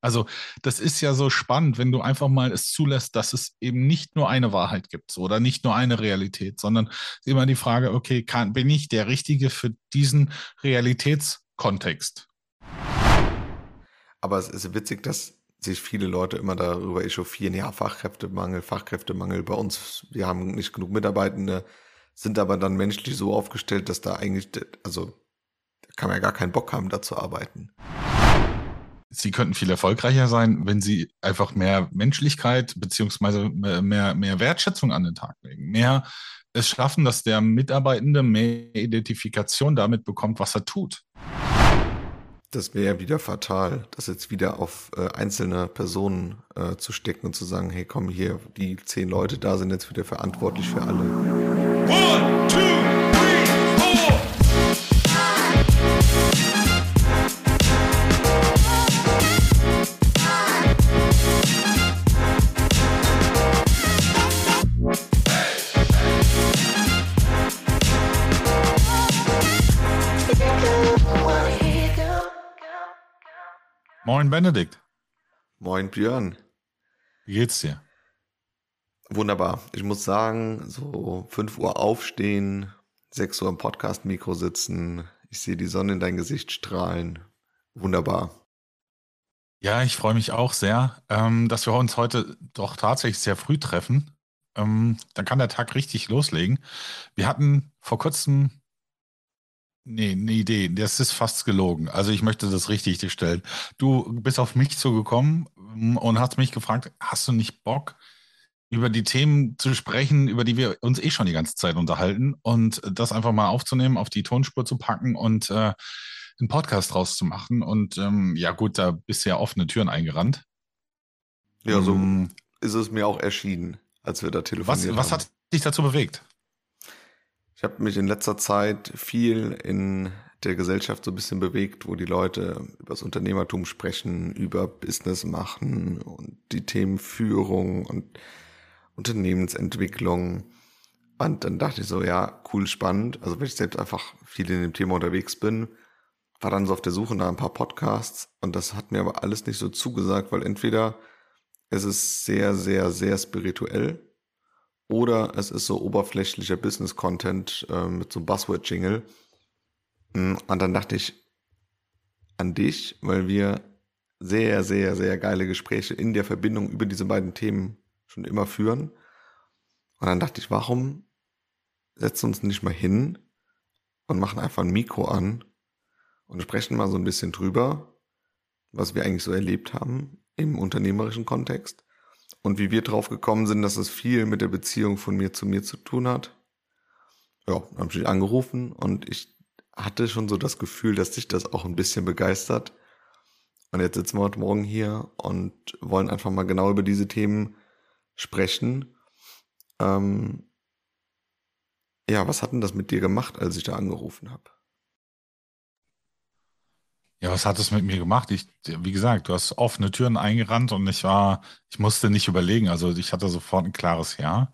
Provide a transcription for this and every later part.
Also das ist ja so spannend, wenn du einfach mal es zulässt, dass es eben nicht nur eine Wahrheit gibt oder nicht nur eine Realität, sondern immer die Frage, okay, kann, bin ich der Richtige für diesen Realitätskontext? Aber es ist witzig, dass sich viele Leute immer darüber echauffieren, ja, Fachkräftemangel, Fachkräftemangel bei uns, wir haben nicht genug Mitarbeitende, sind aber dann menschlich so aufgestellt, dass da eigentlich, also da kann man ja gar keinen Bock haben, da zu arbeiten. Sie könnten viel erfolgreicher sein, wenn Sie einfach mehr Menschlichkeit beziehungsweise mehr, mehr Wertschätzung an den Tag legen. Mehr es schaffen, dass der Mitarbeitende mehr Identifikation damit bekommt, was er tut. Das wäre ja wieder fatal, das jetzt wieder auf äh, einzelne Personen äh, zu stecken und zu sagen, hey komm hier, die zehn Leute da sind jetzt wieder verantwortlich für alle. One, two, Moin Benedikt. Moin Björn. Wie geht's dir? Wunderbar. Ich muss sagen, so 5 Uhr aufstehen, 6 Uhr im Podcast-Mikro sitzen, ich sehe die Sonne in dein Gesicht strahlen. Wunderbar. Ja, ich freue mich auch sehr, ähm, dass wir uns heute doch tatsächlich sehr früh treffen. Ähm, dann kann der Tag richtig loslegen. Wir hatten vor kurzem Nee, eine Idee. Das ist fast gelogen. Also ich möchte das richtig stellen. Du bist auf mich zugekommen mm, und hast mich gefragt, hast du nicht Bock, über die Themen zu sprechen, über die wir uns eh schon die ganze Zeit unterhalten und das einfach mal aufzunehmen, auf die Tonspur zu packen und äh, einen Podcast draus zu machen. Und ähm, ja gut, da bist du ja offene Türen eingerannt. Ja, so ähm, ist es mir auch erschienen, als wir da telefoniert was haben. Was hat dich dazu bewegt? Ich habe mich in letzter Zeit viel in der Gesellschaft so ein bisschen bewegt, wo die Leute über das Unternehmertum sprechen, über Business machen und die Themen Führung und Unternehmensentwicklung. Und dann dachte ich so, ja, cool, spannend. Also wenn ich selbst einfach viel in dem Thema unterwegs bin, war dann so auf der Suche nach ein paar Podcasts und das hat mir aber alles nicht so zugesagt, weil entweder es ist sehr, sehr, sehr spirituell oder es ist so oberflächlicher Business-Content äh, mit so einem Buzzword-Jingle. Mm, und dann dachte ich an dich, weil wir sehr, sehr, sehr geile Gespräche in der Verbindung über diese beiden Themen schon immer führen. Und dann dachte ich, warum setzen uns nicht mal hin und machen einfach ein Mikro an und sprechen mal so ein bisschen drüber, was wir eigentlich so erlebt haben im unternehmerischen Kontext und wie wir drauf gekommen sind, dass es viel mit der Beziehung von mir zu mir zu tun hat. Ja, dann habe ich angerufen und ich hatte schon so das Gefühl, dass dich das auch ein bisschen begeistert. Und jetzt sitzen wir heute Morgen hier und wollen einfach mal genau über diese Themen sprechen. Ähm, ja, was hat denn das mit dir gemacht, als ich da angerufen habe? Ja, was hat es mit mir gemacht? Ich, wie gesagt, du hast offene Türen eingerannt und ich war, ich musste nicht überlegen. Also ich hatte sofort ein klares Ja.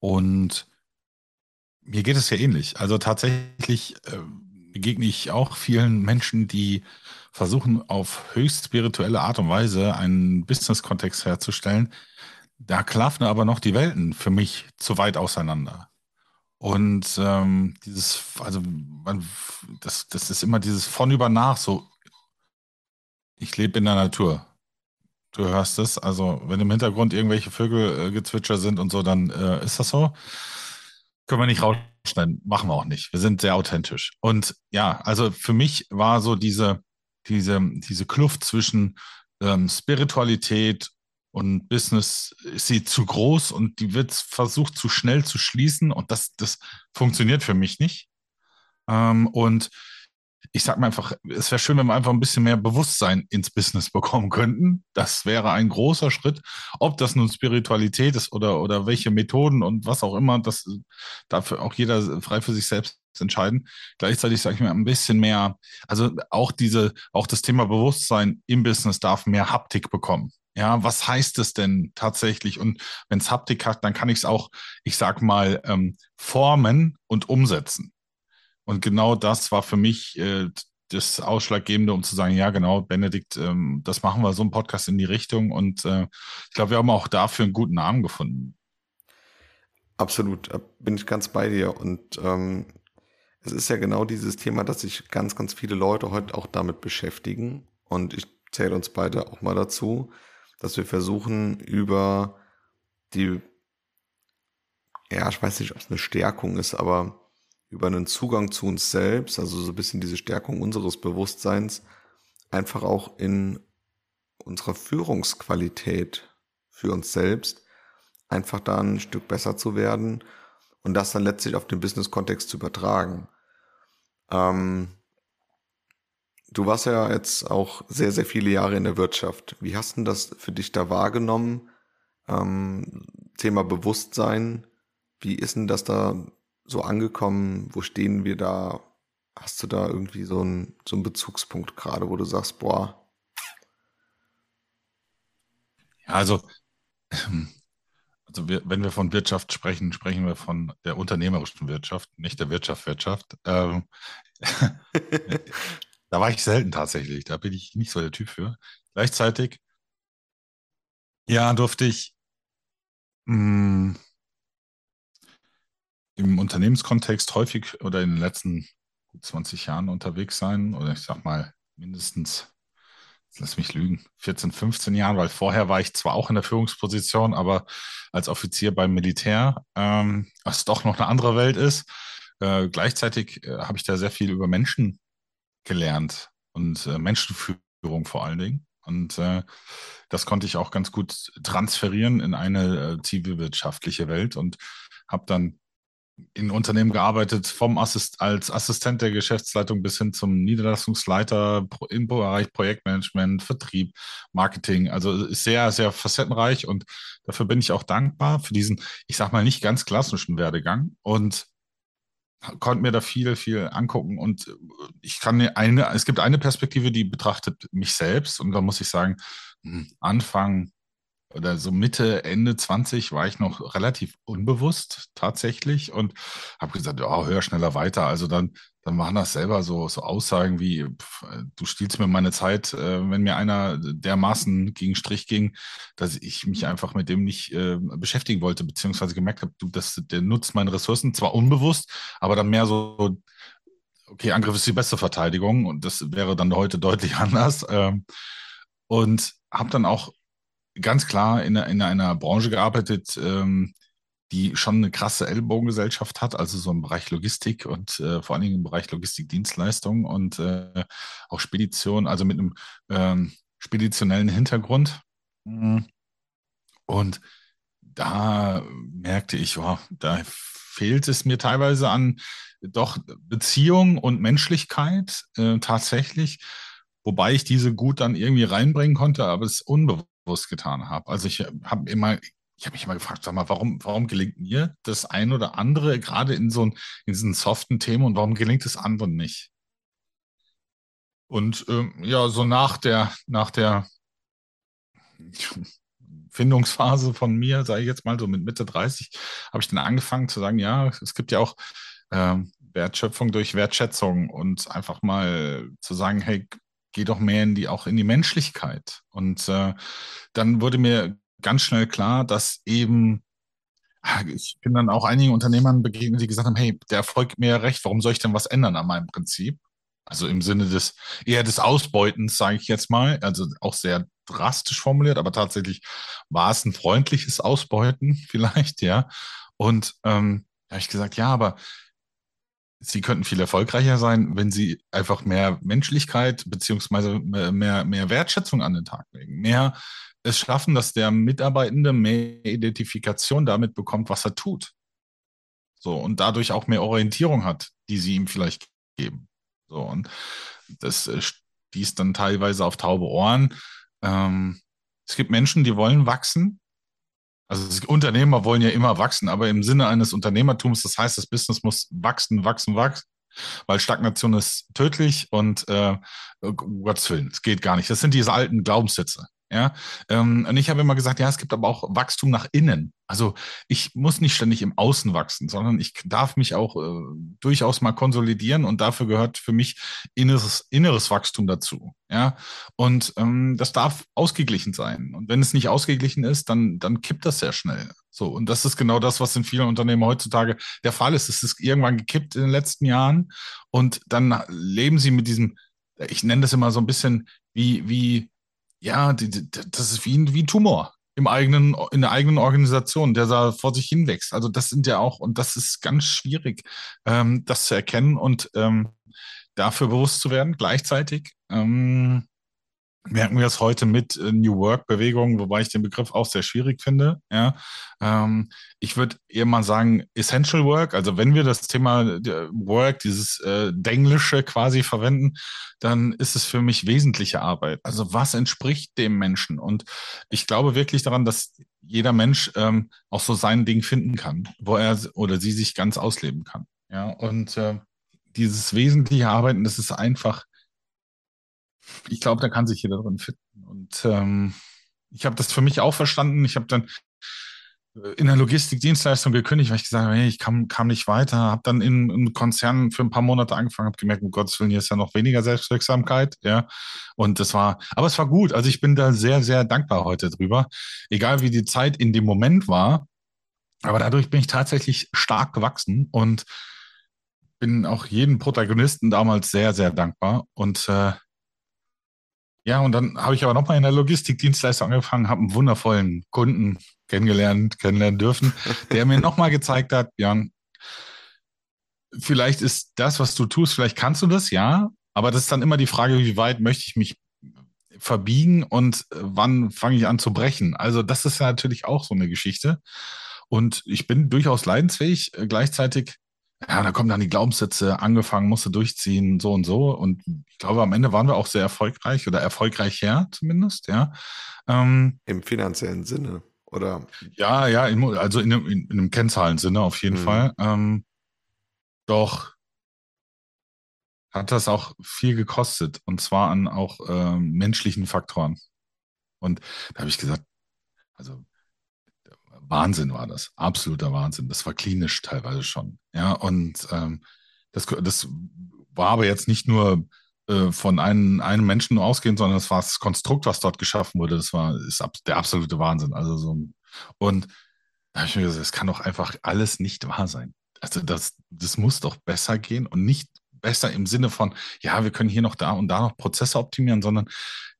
Und mir geht es ja ähnlich. Also tatsächlich äh, begegne ich auch vielen Menschen, die versuchen, auf höchst spirituelle Art und Weise einen Business-Kontext herzustellen. Da klaffen aber noch die Welten für mich zu weit auseinander. Und ähm, dieses, also man, das, das ist immer dieses von über nach, so ich lebe in der Natur. Du hörst es, also wenn im Hintergrund irgendwelche Vögel äh, sind und so, dann äh, ist das so. Können wir nicht rausschneiden, machen wir auch nicht. Wir sind sehr authentisch. Und ja, also für mich war so diese, diese, diese Kluft zwischen ähm, Spiritualität und Business ist sie zu groß und die wird versucht zu schnell zu schließen und das, das funktioniert für mich nicht. Ähm, und ich sag mal einfach, es wäre schön, wenn wir einfach ein bisschen mehr Bewusstsein ins Business bekommen könnten. Das wäre ein großer Schritt. Ob das nun Spiritualität ist oder, oder welche Methoden und was auch immer, das darf auch jeder frei für sich selbst entscheiden. Gleichzeitig sage ich mir ein bisschen mehr, also auch diese, auch das Thema Bewusstsein im Business darf mehr Haptik bekommen. Ja, was heißt es denn tatsächlich? Und wenn es Haptik hat, dann kann ich es auch, ich sag mal, ähm, formen und umsetzen. Und genau das war für mich äh, das Ausschlaggebende, um zu sagen, ja, genau, Benedikt, ähm, das machen wir so einen Podcast in die Richtung. Und äh, ich glaube, wir haben auch dafür einen guten Namen gefunden. Absolut, bin ich ganz bei dir. Und ähm, es ist ja genau dieses Thema, dass sich ganz, ganz viele Leute heute auch damit beschäftigen. Und ich zähle uns beide auch mal dazu, dass wir versuchen, über die, ja, ich weiß nicht, ob es eine Stärkung ist, aber über einen Zugang zu uns selbst, also so ein bisschen diese Stärkung unseres Bewusstseins, einfach auch in unserer Führungsqualität für uns selbst, einfach da ein Stück besser zu werden und das dann letztlich auf den Business-Kontext zu übertragen. Ähm, du warst ja jetzt auch sehr, sehr viele Jahre in der Wirtschaft. Wie hast du das für dich da wahrgenommen? Ähm, Thema Bewusstsein. Wie ist denn das da so angekommen? Wo stehen wir da? Hast du da irgendwie so einen, so einen Bezugspunkt gerade, wo du sagst, boah. Also, also wir, wenn wir von Wirtschaft sprechen, sprechen wir von der unternehmerischen Wirtschaft, nicht der Wirtschaftswirtschaft. Ähm, da war ich selten tatsächlich. Da bin ich nicht so der Typ für. Gleichzeitig, ja, durfte ich mh, mm, im Unternehmenskontext häufig oder in den letzten 20 Jahren unterwegs sein oder ich sag mal mindestens, lass mich lügen, 14, 15 Jahren, weil vorher war ich zwar auch in der Führungsposition, aber als Offizier beim Militär, ähm, was doch noch eine andere Welt ist. Äh, gleichzeitig äh, habe ich da sehr viel über Menschen gelernt und äh, Menschenführung vor allen Dingen. Und äh, das konnte ich auch ganz gut transferieren in eine äh, zivilwirtschaftliche Welt und habe dann in Unternehmen gearbeitet, vom Assist als Assistent der Geschäftsleitung bis hin zum Niederlassungsleiter im Bereich Projektmanagement, Vertrieb, Marketing. Also sehr, sehr facettenreich und dafür bin ich auch dankbar für diesen, ich sag mal, nicht ganz klassischen Werdegang und konnte mir da viel, viel angucken. Und ich kann eine, es gibt eine Perspektive, die betrachtet mich selbst. Und da muss ich sagen, hm, Anfang oder so Mitte, Ende 20 war ich noch relativ unbewusst tatsächlich und habe gesagt, ja, hör schneller weiter. Also dann, dann waren das selber so, so Aussagen wie, pff, du stiehlst mir meine Zeit, äh, wenn mir einer dermaßen gegen Strich ging, dass ich mich einfach mit dem nicht äh, beschäftigen wollte, beziehungsweise gemerkt habe, du, das, der nutzt meine Ressourcen, zwar unbewusst, aber dann mehr so, okay, Angriff ist die beste Verteidigung und das wäre dann heute deutlich anders. Ähm, und habe dann auch ganz klar in, in einer Branche gearbeitet, ähm, die schon eine krasse Ellbogengesellschaft hat, also so im Bereich Logistik und äh, vor allen Dingen im Bereich Logistikdienstleistungen und äh, auch Spedition, also mit einem ähm, speditionellen Hintergrund. Mhm. Und da merkte ich, oh, da fehlt es mir teilweise an doch Beziehung und Menschlichkeit äh, tatsächlich, wobei ich diese gut dann irgendwie reinbringen konnte, aber es unbewusst bewusst getan habe. Also ich habe immer, ich habe mich immer gefragt, sag mal, warum, warum gelingt mir das ein oder andere gerade in so in diesen soften Themen und warum gelingt es anderen nicht? Und ähm, ja, so nach der, nach der Findungsphase von mir, sage ich jetzt mal so mit Mitte 30, habe ich dann angefangen zu sagen, ja, es gibt ja auch ähm, Wertschöpfung durch Wertschätzung und einfach mal zu sagen, hey, geh doch mehr in die, auch in die Menschlichkeit. Und äh, dann wurde mir ganz schnell klar, dass eben, ah, ich bin dann auch einigen Unternehmern begegnet, die gesagt haben, hey, der Erfolg mir recht, warum soll ich denn was ändern an meinem Prinzip? Also im Sinne des, eher des Ausbeutens, sage ich jetzt mal, also auch sehr drastisch formuliert, aber tatsächlich war es ein freundliches Ausbeuten vielleicht, ja. Und ähm, da habe ich gesagt, ja, aber Sie könnten viel erfolgreicher sein, wenn Sie einfach mehr Menschlichkeit beziehungsweise mehr, mehr Wertschätzung an den Tag legen. Mehr es schaffen, dass der Mitarbeitende mehr Identifikation damit bekommt, was er tut. So, und dadurch auch mehr Orientierung hat, die Sie ihm vielleicht geben. So, und das äh, stieß dann teilweise auf taube Ohren. Ähm, es gibt Menschen, die wollen wachsen, also Unternehmer wollen ja immer wachsen, aber im Sinne eines Unternehmertums, das heißt, das Business muss wachsen, wachsen, wachsen, weil Stagnation ist tödlich und äh, um Gottes Willen, es geht gar nicht. Das sind diese alten Glaubenssätze. Ja, ähm, und ich habe immer gesagt, ja, es gibt aber auch Wachstum nach innen. Also ich muss nicht ständig im Außen wachsen, sondern ich darf mich auch äh, durchaus mal konsolidieren und dafür gehört für mich inneres, inneres Wachstum dazu. Ja, und ähm, das darf ausgeglichen sein. Und wenn es nicht ausgeglichen ist, dann, dann kippt das sehr schnell. So, und das ist genau das, was in vielen Unternehmen heutzutage der Fall ist. Es ist irgendwann gekippt in den letzten Jahren und dann leben sie mit diesem, ich nenne das immer so ein bisschen wie, wie, ja, die, die, das ist wie ein, wie ein Tumor im eigenen, in der eigenen Organisation, der da vor sich hinwächst. Also das sind ja auch, und das ist ganz schwierig, ähm, das zu erkennen und ähm, dafür bewusst zu werden. Gleichzeitig ähm, merken wir es heute mit äh, New Work-Bewegungen, wobei ich den Begriff auch sehr schwierig finde. Ja, ähm, ich würde eher mal sagen Essential Work. Also wenn wir das Thema Work, dieses äh, Denglische quasi verwenden, dann ist es für mich wesentliche Arbeit. Also was entspricht dem Menschen? Und ich glaube wirklich daran, dass jeder Mensch ähm, auch so sein Ding finden kann, wo er oder sie sich ganz ausleben kann. Ja, und äh, dieses wesentliche Arbeiten, das ist einfach ich glaube, da kann sich jeder drin finden. Und ähm, ich habe das für mich auch verstanden. Ich habe dann äh, in der Logistikdienstleistung gekündigt, weil ich gesagt habe, hey, ich kam, kam nicht weiter, habe dann in, in Konzernen für ein paar Monate angefangen, habe gemerkt, um Gottes Willen, hier ist ja noch weniger Selbstwirksamkeit, ja. Und das war, aber es war gut. Also ich bin da sehr, sehr dankbar heute drüber. Egal wie die Zeit in dem Moment war, aber dadurch bin ich tatsächlich stark gewachsen und bin auch jedem Protagonisten damals sehr, sehr dankbar. Und äh, ja, und dann habe ich aber nochmal in der Logistikdienstleistung angefangen, habe einen wundervollen Kunden kennengelernt, kennenlernen dürfen, der mir nochmal gezeigt hat, Jan, vielleicht ist das, was du tust, vielleicht kannst du das, ja, aber das ist dann immer die Frage, wie weit möchte ich mich verbiegen und wann fange ich an zu brechen. Also das ist ja natürlich auch so eine Geschichte. Und ich bin durchaus leidensfähig. Gleichzeitig ja, da kommen dann die Glaubenssätze, angefangen, musste durchziehen, so und so. Und ich glaube, am Ende waren wir auch sehr erfolgreich oder erfolgreicher zumindest, ja. Ähm, Im finanziellen Sinne, oder? Ja, ja, in, also in, in, in, einem Kennzahlensinne auf jeden mhm. Fall. Ähm, doch hat das auch viel gekostet und zwar an auch äh, menschlichen Faktoren. Und da habe ich gesagt, also Wahnsinn war das, absoluter Wahnsinn. Das war klinisch teilweise schon. Ja, und ähm, das, das war aber jetzt nicht nur äh, von einem, einem Menschen nur ausgehend, sondern es war das Konstrukt, was dort geschaffen wurde. Das war ist ab, der absolute Wahnsinn. Also so und da habe ich mir gesagt, es kann doch einfach alles nicht wahr sein. Also das, das muss doch besser gehen und nicht besser im Sinne von, ja, wir können hier noch da und da noch Prozesse optimieren, sondern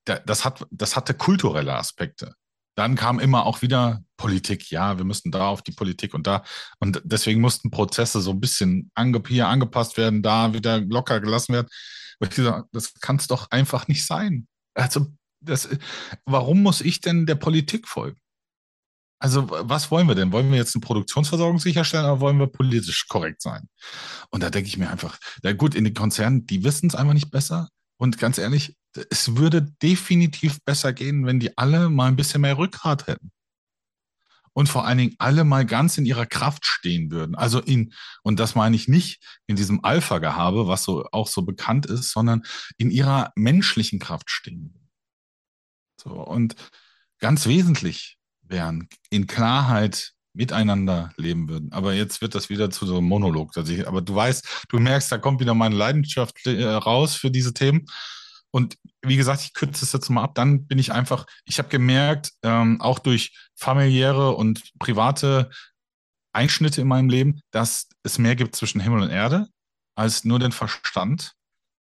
das, hat, das hatte kulturelle Aspekte dann kam immer auch wieder Politik. Ja, wir müssen da auf die Politik und da. Und deswegen mussten Prozesse so ein bisschen ange hier angepasst werden, da wieder locker gelassen werden. Ich gesagt, das kann es doch einfach nicht sein. Also, das, warum muss ich denn der Politik folgen? Also, was wollen wir denn? Wollen wir jetzt eine Produktionsversorgung sicherstellen oder wollen wir politisch korrekt sein? Und da denke ich mir einfach, na gut, in den Konzernen, die wissen es einfach nicht besser. Und ganz ehrlich, es würde definitiv besser gehen, wenn die alle mal ein bisschen mehr Rückgrat hätten. Und vor allen Dingen alle mal ganz in ihrer Kraft stehen würden. Also in, und das meine ich nicht in diesem Alpha-Gehabe, was so auch so bekannt ist, sondern in ihrer menschlichen Kraft stehen. So, und ganz wesentlich wären in Klarheit miteinander leben würden. Aber jetzt wird das wieder zu so einem Monolog. Aber du weißt, du merkst, da kommt wieder meine Leidenschaft äh, raus für diese Themen. Und wie gesagt, ich kürze es jetzt mal ab. Dann bin ich einfach, ich habe gemerkt, ähm, auch durch familiäre und private Einschnitte in meinem Leben, dass es mehr gibt zwischen Himmel und Erde als nur den Verstand.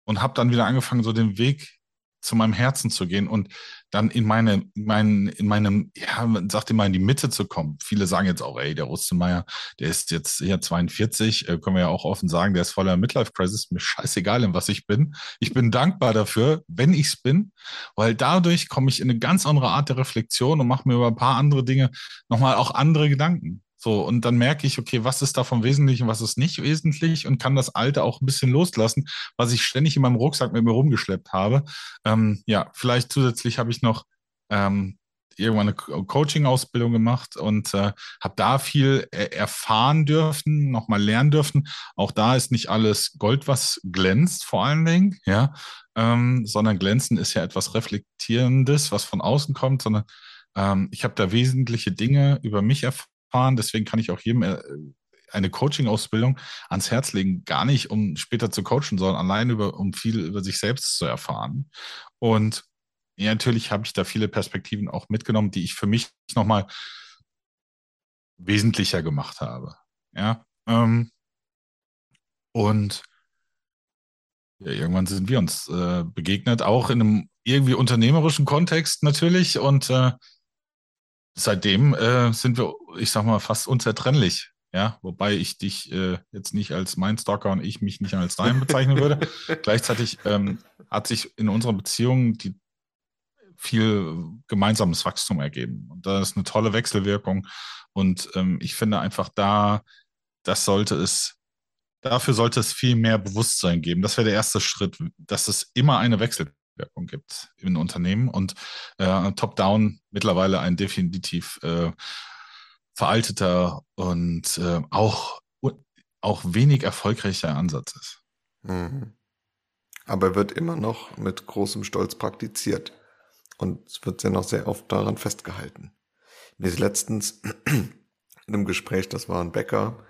Und habe dann wieder angefangen, so den Weg zu meinem Herzen zu gehen und dann in meine, mein, in meinem, ja, sagt immer in die Mitte zu kommen. Viele sagen jetzt auch, ey, der Rustenmeier, der ist jetzt hier 42, äh, können wir ja auch offen sagen, der ist voller Midlife-Crisis, mir scheißegal, in was ich bin. Ich bin dankbar dafür, wenn ich es bin, weil dadurch komme ich in eine ganz andere Art der Reflexion und mache mir über ein paar andere Dinge nochmal auch andere Gedanken. So, und dann merke ich, okay, was ist davon wesentlich und was ist nicht wesentlich und kann das Alte auch ein bisschen loslassen, was ich ständig in meinem Rucksack mit mir rumgeschleppt habe. Ähm, ja, vielleicht zusätzlich habe ich noch, ähm, irgendwann eine Coaching-Ausbildung gemacht und äh, habe da viel erfahren dürfen, nochmal lernen dürfen. Auch da ist nicht alles Gold, was glänzt, vor allen Dingen, ja, ähm, sondern glänzen ist ja etwas Reflektierendes, was von außen kommt, sondern ähm, ich habe da wesentliche Dinge über mich erfahren. Deswegen kann ich auch jedem äh, eine Coaching-Ausbildung ans Herz legen, gar nicht, um später zu coachen, sondern allein über, um viel über sich selbst zu erfahren. Und ja, natürlich habe ich da viele Perspektiven auch mitgenommen, die ich für mich nochmal wesentlicher gemacht habe. Ja. Ähm, und ja, irgendwann sind wir uns äh, begegnet, auch in einem irgendwie unternehmerischen Kontext natürlich. Und äh, seitdem äh, sind wir, ich sag mal, fast unzertrennlich. Ja, wobei ich dich äh, jetzt nicht als mein Stalker und ich mich nicht als dein bezeichnen würde. Gleichzeitig ähm, hat sich in unserer Beziehung die viel gemeinsames Wachstum ergeben. Und da ist eine tolle Wechselwirkung. Und ähm, ich finde einfach da, das sollte es, dafür sollte es viel mehr Bewusstsein geben. Das wäre der erste Schritt, dass es immer eine Wechselwirkung gibt in Unternehmen und äh, Top-Down mittlerweile ein definitiv äh, veralteter und äh, auch, auch wenig erfolgreicher Ansatz ist. Mhm. Aber wird immer noch mit großem Stolz praktiziert. Und es wird ja noch sehr oft daran festgehalten. Mir ist letztens in einem Gespräch, das war ein Bäcker,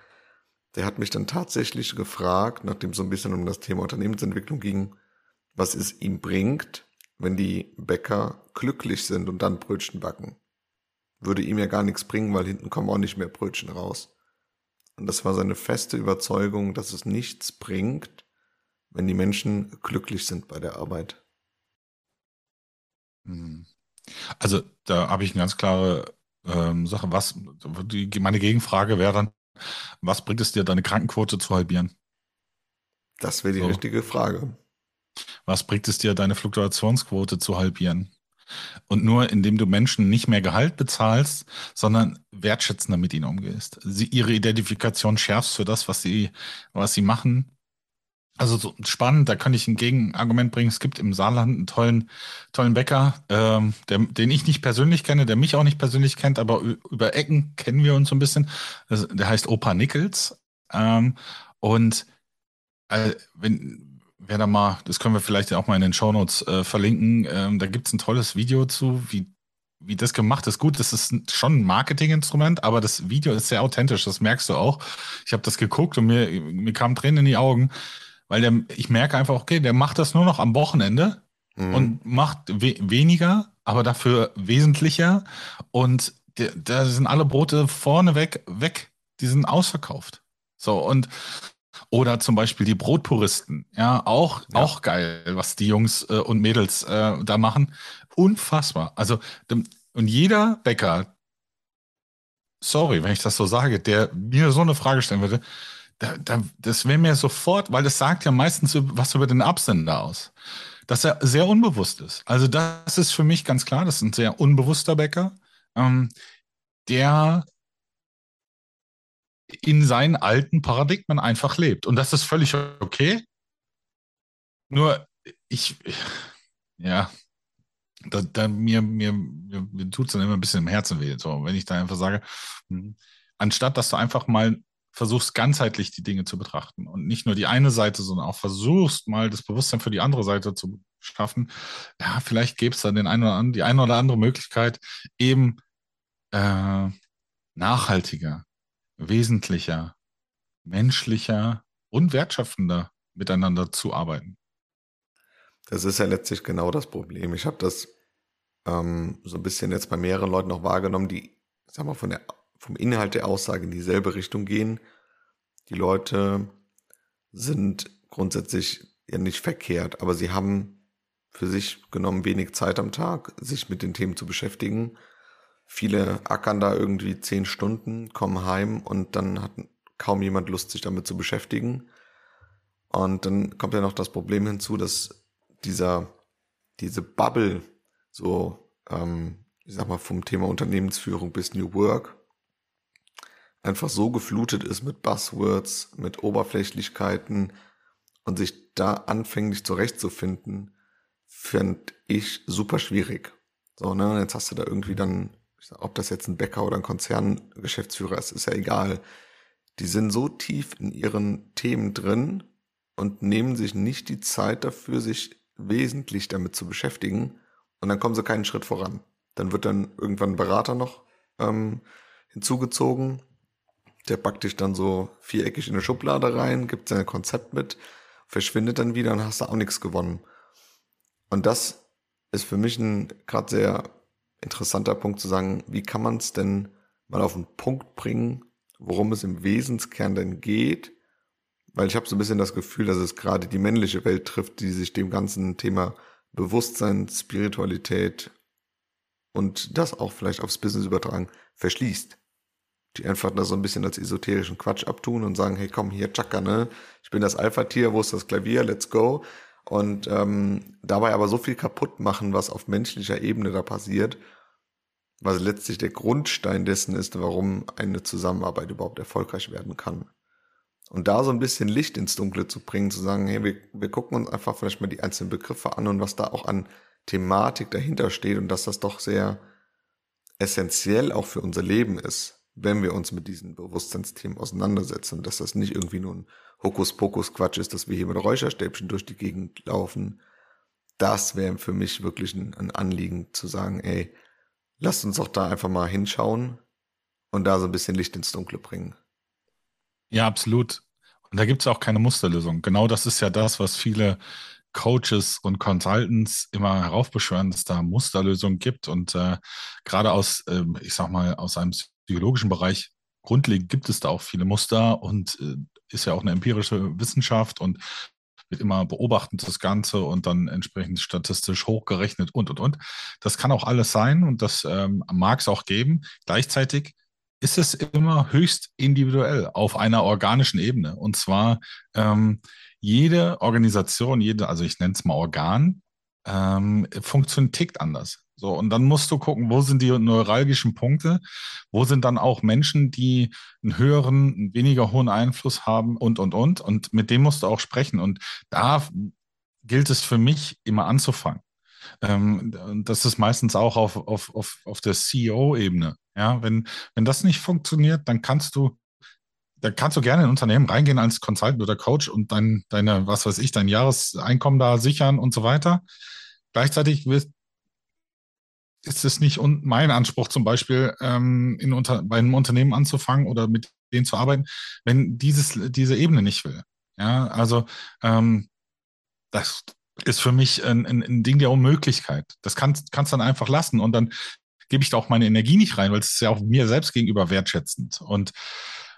der hat mich dann tatsächlich gefragt, nachdem es so ein bisschen um das Thema Unternehmensentwicklung ging, was es ihm bringt, wenn die Bäcker glücklich sind und dann Brötchen backen würde ihm ja gar nichts bringen, weil hinten kommen auch nicht mehr Brötchen raus. Und das war seine feste Überzeugung, dass es nichts bringt, wenn die Menschen glücklich sind bei der Arbeit. Hm. Also da habe ich eine ganz klare ähm, Sache. Was die, meine Gegenfrage wäre dann, was bringt es dir, deine Krankenquote zu halbieren? Das wäre die so. richtige Frage. Was bringt es dir, deine Fluktuationsquote zu halbieren? Und nur indem du Menschen nicht mehr Gehalt bezahlst, sondern wertschätzender mit ihnen umgehst. Sie ihre Identifikation schärfst für das, was sie, was sie machen. Also so spannend, da kann ich ein Gegenargument bringen. Es gibt im Saarland einen tollen, tollen Bäcker, ähm, der, den ich nicht persönlich kenne, der mich auch nicht persönlich kennt, aber über Ecken kennen wir uns so ein bisschen. Der heißt Opa Nichols. Ähm, und äh, wenn, wer da mal, das können wir vielleicht auch mal in den Shownotes äh, verlinken, ähm, da gibt es ein tolles Video zu, wie, wie das gemacht ist. Gut, das ist schon ein Marketinginstrument, aber das Video ist sehr authentisch, das merkst du auch. Ich habe das geguckt und mir, mir kamen Tränen in die Augen, weil der, ich merke einfach, okay, der macht das nur noch am Wochenende mhm. und macht we weniger, aber dafür wesentlicher und da sind alle Brote vorneweg weg, die sind ausverkauft. So, und oder zum Beispiel die Brotpuristen. Ja, auch, ja. auch geil, was die Jungs äh, und Mädels äh, da machen. Unfassbar. Also, und jeder Bäcker, sorry, wenn ich das so sage, der mir so eine Frage stellen würde, da, da, das wäre mir sofort, weil das sagt ja meistens was über den Absender aus. Dass er sehr unbewusst ist. Also, das ist für mich ganz klar, das ist ein sehr unbewusster Bäcker, ähm, der in seinen alten Paradigmen einfach lebt. Und das ist völlig okay. Nur ich, ja, da, da mir, mir, mir, mir tut es dann immer ein bisschen im Herzen weh. So, wenn ich da einfach sage, hm, anstatt dass du einfach mal versuchst, ganzheitlich die Dinge zu betrachten und nicht nur die eine Seite, sondern auch versuchst, mal das Bewusstsein für die andere Seite zu schaffen, ja, vielleicht gäbe es dann den einen oder anderen, die eine oder andere Möglichkeit, eben äh, nachhaltiger, wesentlicher, menschlicher und wertschöpfender miteinander zu arbeiten. Das ist ja letztlich genau das Problem. Ich habe das ähm, so ein bisschen jetzt bei mehreren Leuten noch wahrgenommen, die, sag mal, von der, vom Inhalt der Aussage in dieselbe Richtung gehen. Die Leute sind grundsätzlich ja nicht verkehrt, aber sie haben für sich genommen wenig Zeit am Tag, sich mit den Themen zu beschäftigen Viele ackern da irgendwie zehn Stunden, kommen heim und dann hat kaum jemand Lust, sich damit zu beschäftigen. Und dann kommt ja noch das Problem hinzu, dass dieser, diese Bubble, so, ähm, ich sag mal, vom Thema Unternehmensführung bis New Work, einfach so geflutet ist mit Buzzwords, mit Oberflächlichkeiten und sich da anfänglich zurechtzufinden, finde ich super schwierig. So, ne, jetzt hast du da irgendwie dann, ob das jetzt ein Bäcker oder ein Konzerngeschäftsführer ist, ist ja egal. Die sind so tief in ihren Themen drin und nehmen sich nicht die Zeit dafür, sich wesentlich damit zu beschäftigen. Und dann kommen sie keinen Schritt voran. Dann wird dann irgendwann ein Berater noch ähm, hinzugezogen, der packt dich dann so viereckig in eine Schublade rein, gibt sein Konzept mit, verschwindet dann wieder und hast da auch nichts gewonnen. Und das ist für mich ein gerade sehr interessanter Punkt zu sagen, wie kann man es denn mal auf den Punkt bringen, worum es im Wesenskern denn geht, weil ich habe so ein bisschen das Gefühl, dass es gerade die männliche Welt trifft, die sich dem ganzen Thema Bewusstsein, Spiritualität und das auch vielleicht aufs Business übertragen, verschließt. Die einfach da so ein bisschen als esoterischen Quatsch abtun und sagen, hey komm hier, Chaka, ne? Ich bin das Alpha-Tier, wo ist das Klavier, let's go. Und ähm, dabei aber so viel kaputt machen, was auf menschlicher Ebene da passiert, was letztlich der Grundstein dessen ist, warum eine Zusammenarbeit überhaupt erfolgreich werden kann. Und da so ein bisschen Licht ins Dunkle zu bringen, zu sagen, hey, wir, wir gucken uns einfach vielleicht mal die einzelnen Begriffe an und was da auch an Thematik dahinter steht und dass das doch sehr essentiell auch für unser Leben ist, wenn wir uns mit diesen Bewusstseinsthemen auseinandersetzen dass das nicht irgendwie nur ein Hokuspokus-Quatsch ist, dass wir hier mit Räucherstäbchen durch die Gegend laufen. Das wäre für mich wirklich ein, ein Anliegen zu sagen, ey, lasst uns doch da einfach mal hinschauen und da so ein bisschen Licht ins Dunkle bringen. Ja, absolut. Und da gibt es auch keine Musterlösung. Genau das ist ja das, was viele Coaches und Consultants immer heraufbeschwören, dass da Musterlösungen gibt. Und äh, gerade aus, äh, ich sag mal, aus einem psychologischen Bereich grundlegend gibt es da auch viele Muster und äh, ist ja auch eine empirische Wissenschaft und wird immer beobachtend das Ganze und dann entsprechend statistisch hochgerechnet und und und. Das kann auch alles sein und das ähm, mag es auch geben. Gleichzeitig ist es immer höchst individuell auf einer organischen Ebene. Und zwar ähm, jede Organisation, jede, also ich nenne es mal Organ, ähm, funktioniert tickt anders. So, und dann musst du gucken, wo sind die neuralgischen Punkte, wo sind dann auch Menschen, die einen höheren, einen weniger hohen Einfluss haben und, und, und. Und mit dem musst du auch sprechen. Und da gilt es für mich immer anzufangen. Ähm, das ist meistens auch auf, auf, auf, auf der CEO-Ebene. Ja, wenn, wenn das nicht funktioniert, dann kannst du, dann kannst du gerne in ein Unternehmen reingehen als Consultant oder Coach und dein, deine, was weiß ich, dein Jahreseinkommen da sichern und so weiter. Gleichzeitig wirst, ist es nicht mein Anspruch zum Beispiel, ähm, in unter, bei einem Unternehmen anzufangen oder mit denen zu arbeiten, wenn dieses, diese Ebene nicht will. Ja, also ähm, das, ist für mich ein, ein, ein Ding der Unmöglichkeit. Das kannst, kannst dann einfach lassen und dann gebe ich da auch meine Energie nicht rein, weil es ist ja auch mir selbst gegenüber wertschätzend. Und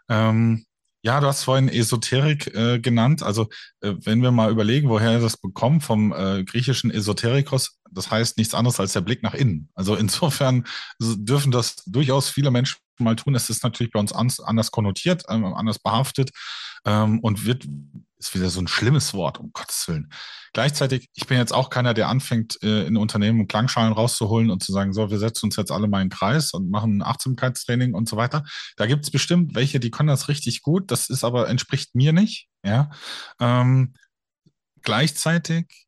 ähm, ja, du hast vorhin Esoterik äh, genannt. Also äh, wenn wir mal überlegen, woher das bekommt vom äh, griechischen Esoterikos, das heißt nichts anderes als der Blick nach innen. Also insofern dürfen das durchaus viele Menschen mal tun. Es ist natürlich bei uns anders konnotiert, ähm, anders behaftet ähm, und wird ist wieder so ein schlimmes Wort, um Gottes Willen. Gleichzeitig, ich bin jetzt auch keiner, der anfängt, äh, in Unternehmen Klangschalen rauszuholen und zu sagen, so, wir setzen uns jetzt alle mal in den Kreis und machen ein Achtsamkeitstraining und so weiter. Da gibt es bestimmt welche, die können das richtig gut. Das ist aber, entspricht mir nicht. Ja. Ähm, gleichzeitig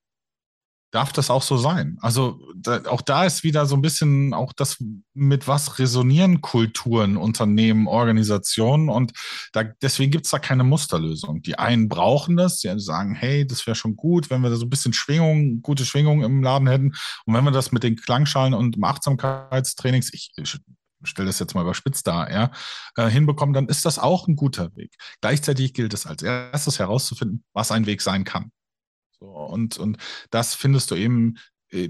darf das auch so sein. Also da, auch da ist wieder so ein bisschen auch das, mit was resonieren Kulturen, Unternehmen, Organisationen und da, deswegen gibt es da keine Musterlösung. Die einen brauchen das, die sagen, hey, das wäre schon gut, wenn wir da so ein bisschen Schwingung, gute Schwingung im Laden hätten und wenn wir das mit den Klangschalen und dem Achtsamkeitstrainings, ich, ich stelle das jetzt mal überspitzt dar, ja, äh, hinbekommen, dann ist das auch ein guter Weg. Gleichzeitig gilt es als erstes herauszufinden, was ein Weg sein kann. So, und, und das findest du eben äh,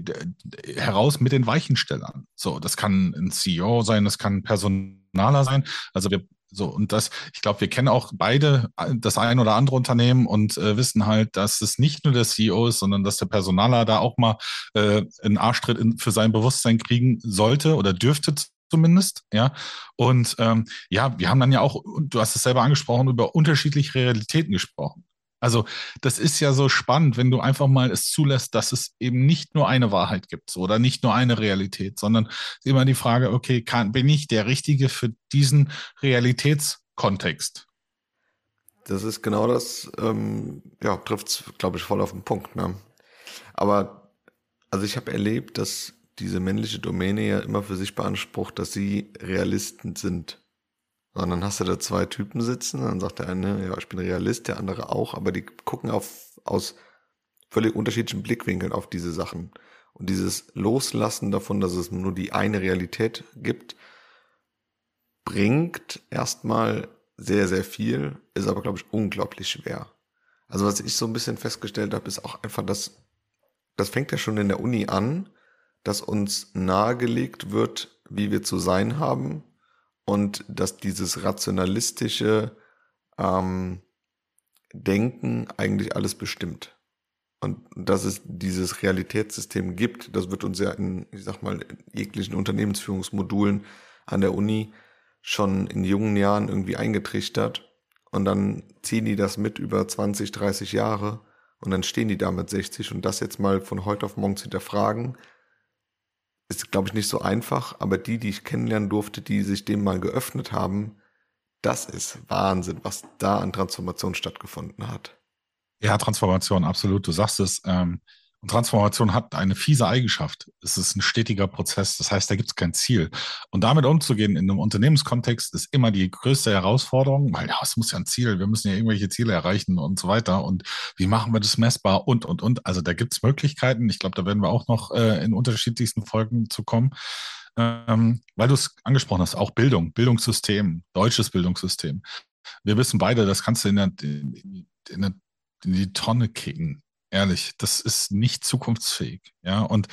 heraus mit den Weichenstellern. So, das kann ein CEO sein, das kann ein Personaler sein. Also wir so, und das, ich glaube, wir kennen auch beide äh, das ein oder andere Unternehmen und äh, wissen halt, dass es nicht nur der CEO ist, sondern dass der Personaler da auch mal äh, einen Arschtritt in, für sein Bewusstsein kriegen sollte oder dürfte zumindest, ja. Und ähm, ja, wir haben dann ja auch, du hast es selber angesprochen, über unterschiedliche Realitäten gesprochen. Also das ist ja so spannend, wenn du einfach mal es zulässt, dass es eben nicht nur eine Wahrheit gibt oder nicht nur eine Realität, sondern immer die Frage, okay, kann, bin ich der Richtige für diesen Realitätskontext? Das ist genau das, ähm, ja, trifft es, glaube ich, voll auf den Punkt. Ne? Aber also ich habe erlebt, dass diese männliche Domäne ja immer für sich beansprucht, dass sie Realisten sind. Und dann hast du da zwei Typen sitzen, dann sagt der eine, ja, ich bin Realist, der andere auch, aber die gucken auf, aus völlig unterschiedlichen Blickwinkeln auf diese Sachen. Und dieses Loslassen davon, dass es nur die eine Realität gibt, bringt erstmal sehr, sehr viel, ist aber, glaube ich, unglaublich schwer. Also was ich so ein bisschen festgestellt habe, ist auch einfach, dass das fängt ja schon in der Uni an, dass uns nahegelegt wird, wie wir zu sein haben und dass dieses rationalistische ähm, Denken eigentlich alles bestimmt. Und dass es dieses Realitätssystem gibt, das wird uns ja in, ich sag mal, jeglichen Unternehmensführungsmodulen an der Uni schon in jungen Jahren irgendwie eingetrichtert. Und dann ziehen die das mit über 20, 30 Jahre und dann stehen die da mit 60 und das jetzt mal von heute auf morgen zu hinterfragen, ist, glaube ich, nicht so einfach. Aber die, die ich kennenlernen durfte, die sich dem mal geöffnet haben, das ist Wahnsinn, was da an Transformation stattgefunden hat. Ja, Transformation, absolut. Du sagst es. Ähm, und Transformation hat eine fiese Eigenschaft. Es ist ein stetiger Prozess. Das heißt, da gibt es kein Ziel. Und damit umzugehen in einem Unternehmenskontext ist immer die größte Herausforderung, weil ja, es muss ja ein Ziel. Wir müssen ja irgendwelche Ziele erreichen und so weiter. Und wie machen wir das messbar und, und, und. Also da gibt es Möglichkeiten. Ich glaube, da werden wir auch noch äh, in unterschiedlichsten Folgen zu kommen. Ähm, weil du es angesprochen hast, auch Bildung, Bildungssystem, deutsches Bildungssystem. Wir wissen beide, das kannst du in der, in, in in die Tonne kicken. Ehrlich, das ist nicht zukunftsfähig. Ja, und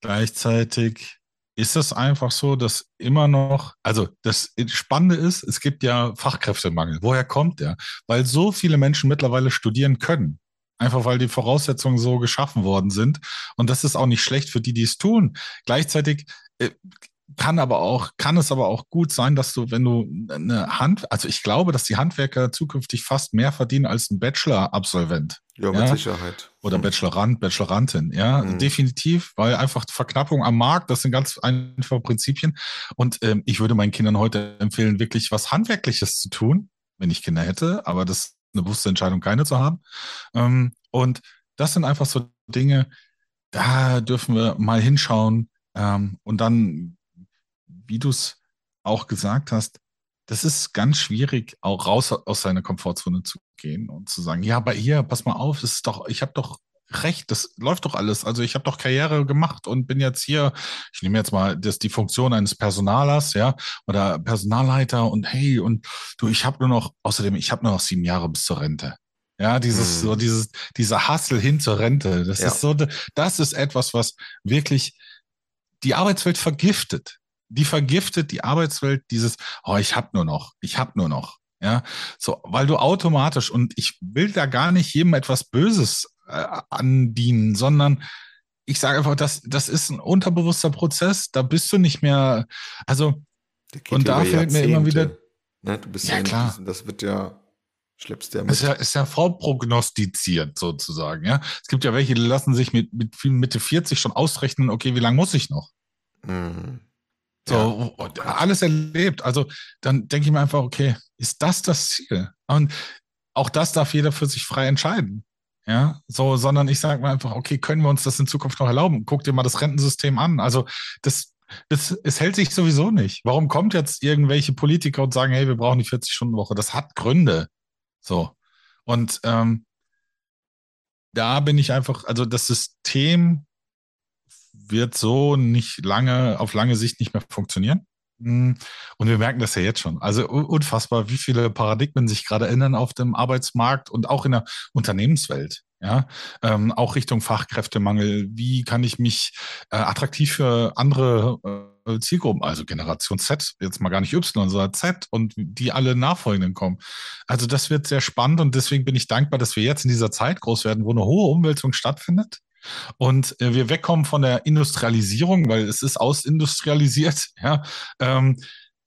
gleichzeitig ist es einfach so, dass immer noch, also das Spannende ist, es gibt ja Fachkräftemangel. Woher kommt der? Weil so viele Menschen mittlerweile studieren können. Einfach weil die Voraussetzungen so geschaffen worden sind. Und das ist auch nicht schlecht für die, die es tun. Gleichzeitig äh, kann aber auch, kann es aber auch gut sein, dass du, wenn du eine Hand, also ich glaube, dass die Handwerker zukünftig fast mehr verdienen als ein Bachelor-Absolvent. Ja, mit ja? Sicherheit. Oder hm. Bachelorand, Bachelorantin, ja, mhm. definitiv, weil einfach Verknappung am Markt, das sind ganz einfache Prinzipien. Und ähm, ich würde meinen Kindern heute empfehlen, wirklich was Handwerkliches zu tun, wenn ich Kinder hätte, aber das ist eine bewusste Entscheidung, keine zu haben. Ähm, und das sind einfach so Dinge, da dürfen wir mal hinschauen ähm, und dann wie du es auch gesagt hast, das ist ganz schwierig, auch raus aus seiner Komfortzone zu gehen und zu sagen, ja, aber hier, pass mal auf, ist doch, ich habe doch recht, das läuft doch alles. Also ich habe doch Karriere gemacht und bin jetzt hier, ich nehme jetzt mal das die Funktion eines Personalers, ja, oder Personalleiter und hey, und du, ich habe nur noch, außerdem, ich habe nur noch sieben Jahre bis zur Rente. Ja, dieses, hm. so dieses, dieser Hassel hin zur Rente. Das ja. ist so, das ist etwas, was wirklich die Arbeitswelt vergiftet die vergiftet die Arbeitswelt dieses, oh, ich hab nur noch, ich hab nur noch. Ja, so, weil du automatisch, und ich will da gar nicht jedem etwas Böses äh, andienen, sondern ich sage einfach, das, das ist ein unterbewusster Prozess, da bist du nicht mehr, also, und da fällt mir immer wieder. Ne, du bist ja, ja klar. Diesen, das wird ja, schleppst ja mit. Ist ja, ist ja vorprognostiziert sozusagen, ja. Es gibt ja welche, die lassen sich mit, mit Mitte 40 schon ausrechnen, okay, wie lange muss ich noch? Mhm. So, ja. alles erlebt. Also dann denke ich mir einfach, okay, ist das das Ziel? Und auch das darf jeder für sich frei entscheiden. Ja, so, sondern ich sage mir einfach, okay, können wir uns das in Zukunft noch erlauben? Guck dir mal das Rentensystem an. Also das, das, es hält sich sowieso nicht. Warum kommt jetzt irgendwelche Politiker und sagen, hey, wir brauchen die 40-Stunden-Woche? Das hat Gründe. So. Und ähm, da bin ich einfach, also das System wird so nicht lange, auf lange Sicht nicht mehr funktionieren. Hm. Und wir merken das ja jetzt schon. Also unfassbar, wie viele Paradigmen sich gerade ändern auf dem Arbeitsmarkt und auch in der Unternehmenswelt. Ja, ähm, auch Richtung Fachkräftemangel. Wie kann ich mich äh, attraktiv für andere äh, Zielgruppen, also Generation Z, jetzt mal gar nicht Y, sondern Z und die alle nachfolgenden kommen. Also das wird sehr spannend und deswegen bin ich dankbar, dass wir jetzt in dieser Zeit groß werden, wo eine hohe Umwälzung stattfindet und äh, wir wegkommen von der Industrialisierung, weil es ist ausindustrialisiert, ja. Ähm,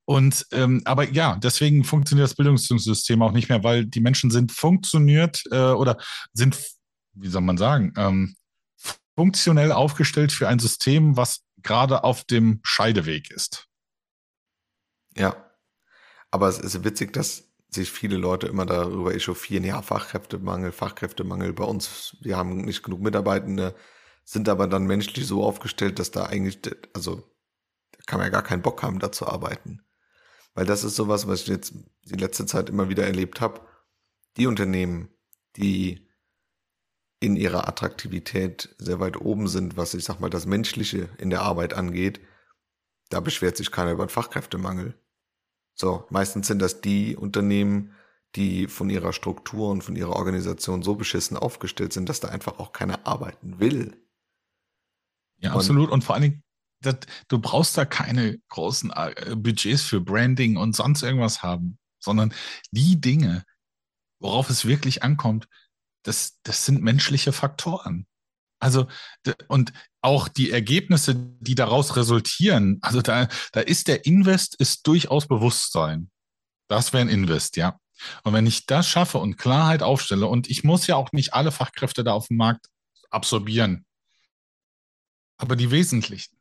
und ähm, aber ja, deswegen funktioniert das Bildungssystem auch nicht mehr, weil die Menschen sind funktioniert äh, oder sind, wie soll man sagen, ähm, funktionell aufgestellt für ein System, was gerade auf dem Scheideweg ist. Ja, aber es ist witzig, dass sich viele Leute immer darüber echauffieren, ja, Fachkräftemangel, Fachkräftemangel bei uns, wir haben nicht genug Mitarbeitende. sind aber dann menschlich so aufgestellt, dass da eigentlich, also da kann man ja gar keinen Bock haben, da zu arbeiten. Weil das ist sowas, was ich jetzt die letzte Zeit immer wieder erlebt habe. Die Unternehmen, die in ihrer Attraktivität sehr weit oben sind, was ich sag mal das Menschliche in der Arbeit angeht, da beschwert sich keiner über den Fachkräftemangel. So, meistens sind das die Unternehmen, die von ihrer Struktur und von ihrer Organisation so beschissen aufgestellt sind, dass da einfach auch keiner arbeiten will. Ja, und absolut. Und vor allen Dingen, das, du brauchst da keine großen äh, Budgets für Branding und sonst irgendwas haben, sondern die Dinge, worauf es wirklich ankommt, das, das sind menschliche Faktoren. Also, und auch die Ergebnisse, die daraus resultieren, also da, da ist der Invest, ist durchaus Bewusstsein. Das wäre ein Invest, ja. Und wenn ich das schaffe und Klarheit aufstelle, und ich muss ja auch nicht alle Fachkräfte da auf dem Markt absorbieren, aber die wesentlichen.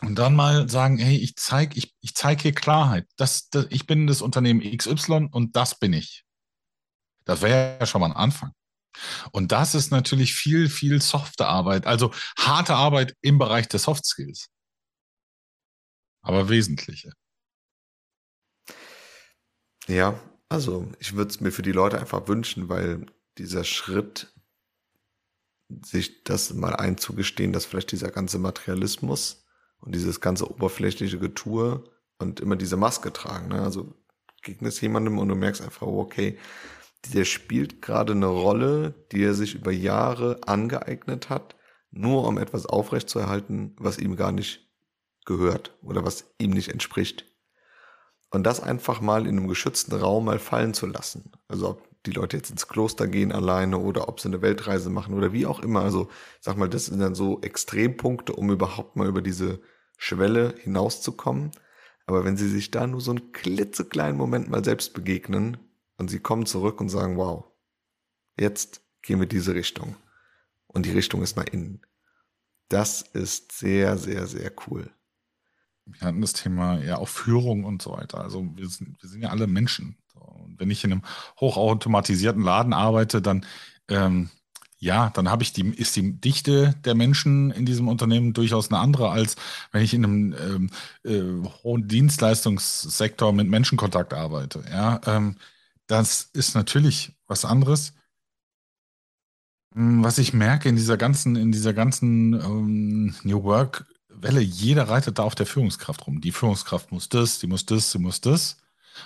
Und dann mal sagen, hey, ich zeige ich, ich zeig hier Klarheit. Das, das, ich bin das Unternehmen XY und das bin ich. Das wäre ja schon mal ein Anfang. Und das ist natürlich viel, viel softe Arbeit, also harte Arbeit im Bereich der Soft Skills. Aber wesentliche. Ja, also ich würde es mir für die Leute einfach wünschen, weil dieser Schritt, sich das mal einzugestehen, dass vielleicht dieser ganze Materialismus und dieses ganze oberflächliche Getue und immer diese Maske tragen, ne? also gegnest jemandem und du merkst einfach, okay, der spielt gerade eine Rolle, die er sich über Jahre angeeignet hat, nur um etwas aufrechtzuerhalten, was ihm gar nicht gehört oder was ihm nicht entspricht. Und das einfach mal in einem geschützten Raum mal fallen zu lassen. Also ob die Leute jetzt ins Kloster gehen alleine oder ob sie eine Weltreise machen oder wie auch immer. Also sag mal, das sind dann so Extrempunkte, um überhaupt mal über diese Schwelle hinauszukommen. Aber wenn sie sich da nur so einen klitzekleinen Moment mal selbst begegnen, und sie kommen zurück und sagen, wow, jetzt gehen wir diese Richtung. Und die Richtung ist nach innen. Das ist sehr, sehr, sehr cool. Wir hatten das Thema ja auch Führung und so weiter. Also wir sind, wir sind ja alle Menschen. Und wenn ich in einem hochautomatisierten Laden arbeite, dann ähm, ja, dann habe ich die, ist die Dichte der Menschen in diesem Unternehmen durchaus eine andere, als wenn ich in einem ähm, äh, hohen Dienstleistungssektor mit Menschenkontakt arbeite. Ja, ähm, das ist natürlich was anderes. Hm, was ich merke in dieser ganzen, in dieser ganzen ähm, New Work Welle, jeder reitet da auf der Führungskraft rum. Die Führungskraft muss das, die muss das, sie muss das.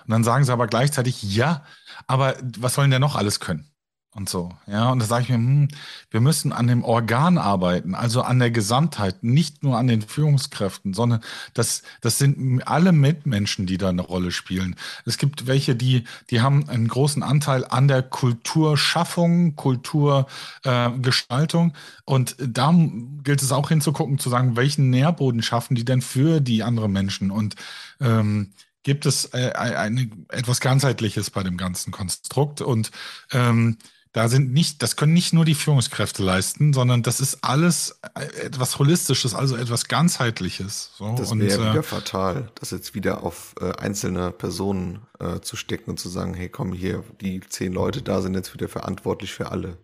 Und dann sagen sie aber gleichzeitig, ja, aber was sollen der noch alles können? Und so. Ja, und da sage ich mir, hm, wir müssen an dem Organ arbeiten, also an der Gesamtheit, nicht nur an den Führungskräften, sondern das, das sind alle Mitmenschen, die da eine Rolle spielen. Es gibt welche, die, die haben einen großen Anteil an der Kulturschaffung, Kulturgestaltung. Äh, und da gilt es auch hinzugucken, zu sagen, welchen Nährboden schaffen die denn für die anderen Menschen? Und ähm, gibt es äh, eine, etwas ganzheitliches bei dem ganzen Konstrukt und ähm, da sind nicht, das können nicht nur die Führungskräfte leisten, sondern das ist alles etwas Holistisches, also etwas Ganzheitliches. So. Das wäre äh, wieder fatal, das jetzt wieder auf äh, einzelne Personen äh, zu stecken und zu sagen, hey komm hier, die zehn Leute da sind jetzt wieder verantwortlich für alle.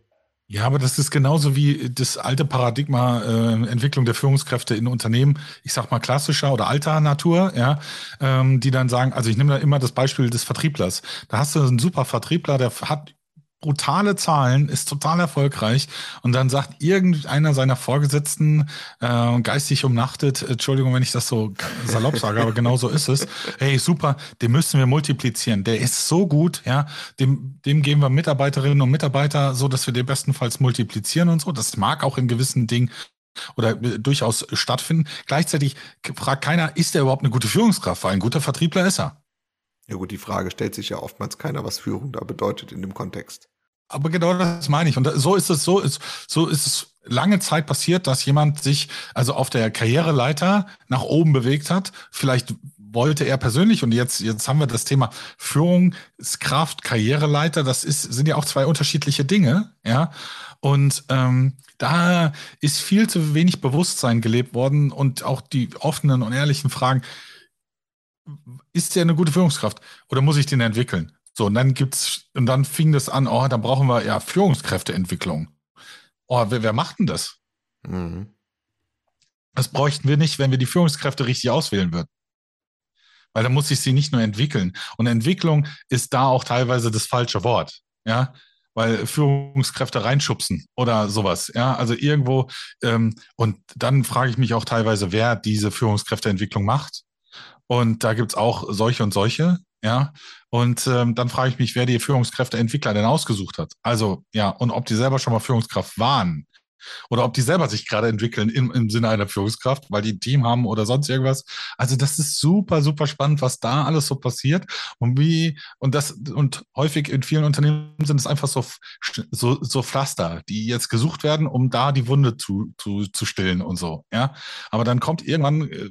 Ja, aber das ist genauso wie das alte Paradigma äh, Entwicklung der Führungskräfte in Unternehmen, ich sag mal klassischer oder alter Natur, ja, ähm, die dann sagen, also ich nehme da immer das Beispiel des Vertrieblers. Da hast du einen super Vertriebler, der hat brutale Zahlen, ist total erfolgreich und dann sagt irgendeiner seiner Vorgesetzten, äh, geistig umnachtet, Entschuldigung, wenn ich das so salopp sage, aber genau so ist es, hey, super, den müssen wir multiplizieren, der ist so gut, ja, dem, dem geben wir Mitarbeiterinnen und Mitarbeiter so, dass wir den bestenfalls multiplizieren und so, das mag auch in gewissen Dingen oder äh, durchaus stattfinden. Gleichzeitig fragt keiner, ist er überhaupt eine gute Führungskraft? Ein guter Vertriebler ist er. Ja gut, die Frage stellt sich ja oftmals keiner, was Führung da bedeutet in dem Kontext. Aber genau das meine ich. Und so ist es, so ist, so ist es lange Zeit passiert, dass jemand sich also auf der Karriereleiter nach oben bewegt hat. Vielleicht wollte er persönlich und jetzt, jetzt haben wir das Thema Führungskraft, Karriereleiter. Das ist, sind ja auch zwei unterschiedliche Dinge, ja. Und ähm, da ist viel zu wenig Bewusstsein gelebt worden und auch die offenen und ehrlichen Fragen, ist der eine gute Führungskraft oder muss ich den entwickeln? So, und dann gibt's, und dann fing das an, oh, dann brauchen wir ja Führungskräfteentwicklung. oh, wer, wer macht denn das? Mhm. Das bräuchten wir nicht, wenn wir die Führungskräfte richtig auswählen würden. Weil da muss ich sie nicht nur entwickeln. Und Entwicklung ist da auch teilweise das falsche Wort. Ja, weil Führungskräfte reinschubsen oder sowas. Ja, also irgendwo. Ähm, und dann frage ich mich auch teilweise, wer diese Führungskräfteentwicklung macht. Und da gibt's auch solche und solche. Ja, und ähm, dann frage ich mich, wer die Führungskräfteentwickler denn ausgesucht hat. Also ja, und ob die selber schon mal Führungskraft waren oder ob die selber sich gerade entwickeln im, im Sinne einer Führungskraft, weil die ein Team haben oder sonst irgendwas. Also das ist super, super spannend, was da alles so passiert und wie, und das, und häufig in vielen Unternehmen sind es einfach so, so, so Pflaster, die jetzt gesucht werden, um da die Wunde zu, zu, zu stillen und so, ja. Aber dann kommt irgendwann, äh,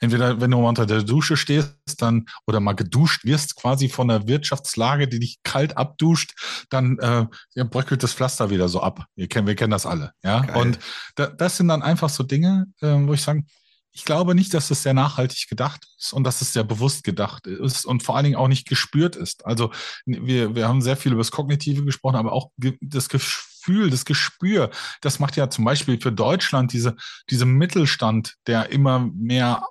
entweder wenn du mal unter der Dusche stehst, dann, oder mal geduscht wirst, quasi von der Wirtschaftslage, die dich kalt abduscht, dann äh, bröckelt das Pflaster wieder so ab. Wir kennen, wir kennen das alle, ja. Ja, und da, das sind dann einfach so Dinge, äh, wo ich sage, ich glaube nicht, dass es sehr nachhaltig gedacht ist und dass es sehr bewusst gedacht ist und vor allen Dingen auch nicht gespürt ist. Also wir, wir haben sehr viel über das Kognitive gesprochen, aber auch das Gefühl, das Gespür, das macht ja zum Beispiel für Deutschland diese, diese Mittelstand, der immer mehr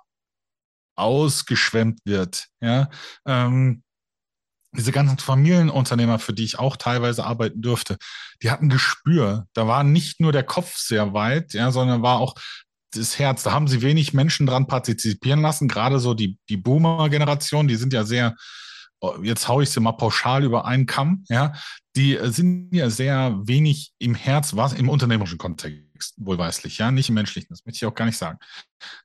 ausgeschwemmt wird. Ja, ähm, diese ganzen Familienunternehmer, für die ich auch teilweise arbeiten durfte, die hatten Gespür. Da war nicht nur der Kopf sehr weit, ja, sondern war auch das Herz. Da haben sie wenig Menschen dran partizipieren lassen. Gerade so die, die Boomer-Generation, die sind ja sehr, oh, jetzt haue ich sie mal pauschal über einen Kamm, ja, die sind ja sehr wenig im Herz, was im unternehmerischen Kontext wohlweislich, ja, nicht im menschlichen, das möchte ich auch gar nicht sagen.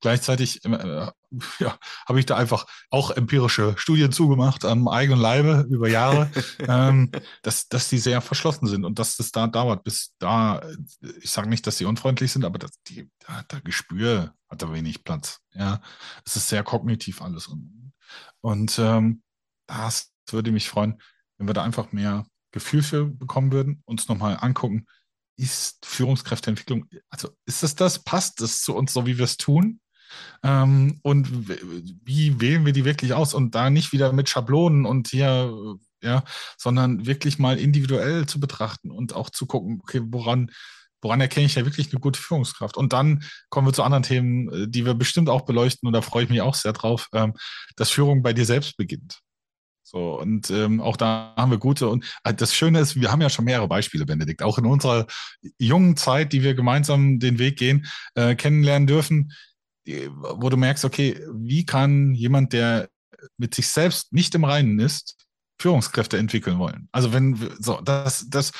Gleichzeitig äh, ja, habe ich da einfach auch empirische Studien zugemacht am eigenen Leibe über Jahre, ähm, dass, dass die sehr verschlossen sind und dass es da dauert, bis da, ich sage nicht, dass sie unfreundlich sind, aber dass die, da, da Gespür hat da wenig Platz. Ja, es ist sehr kognitiv alles. Und, und ähm, das würde mich freuen, wenn wir da einfach mehr Gefühl für bekommen würden, uns nochmal angucken, ist Führungskräfteentwicklung, also ist es das, passt es zu uns so, wie wir es tun? Ähm, und wie wählen wir die wirklich aus? Und da nicht wieder mit Schablonen und hier, ja, sondern wirklich mal individuell zu betrachten und auch zu gucken, okay, woran, woran erkenne ich ja wirklich eine gute Führungskraft? Und dann kommen wir zu anderen Themen, äh, die wir bestimmt auch beleuchten, und da freue ich mich auch sehr drauf, ähm, dass Führung bei dir selbst beginnt. So, und ähm, auch da haben wir gute. Und äh, das Schöne ist, wir haben ja schon mehrere Beispiele, Benedikt, auch in unserer jungen Zeit, die wir gemeinsam den Weg gehen, äh, kennenlernen dürfen, wo du merkst, okay, wie kann jemand, der mit sich selbst nicht im Reinen ist, Führungskräfte entwickeln wollen? Also wenn, so, das, das,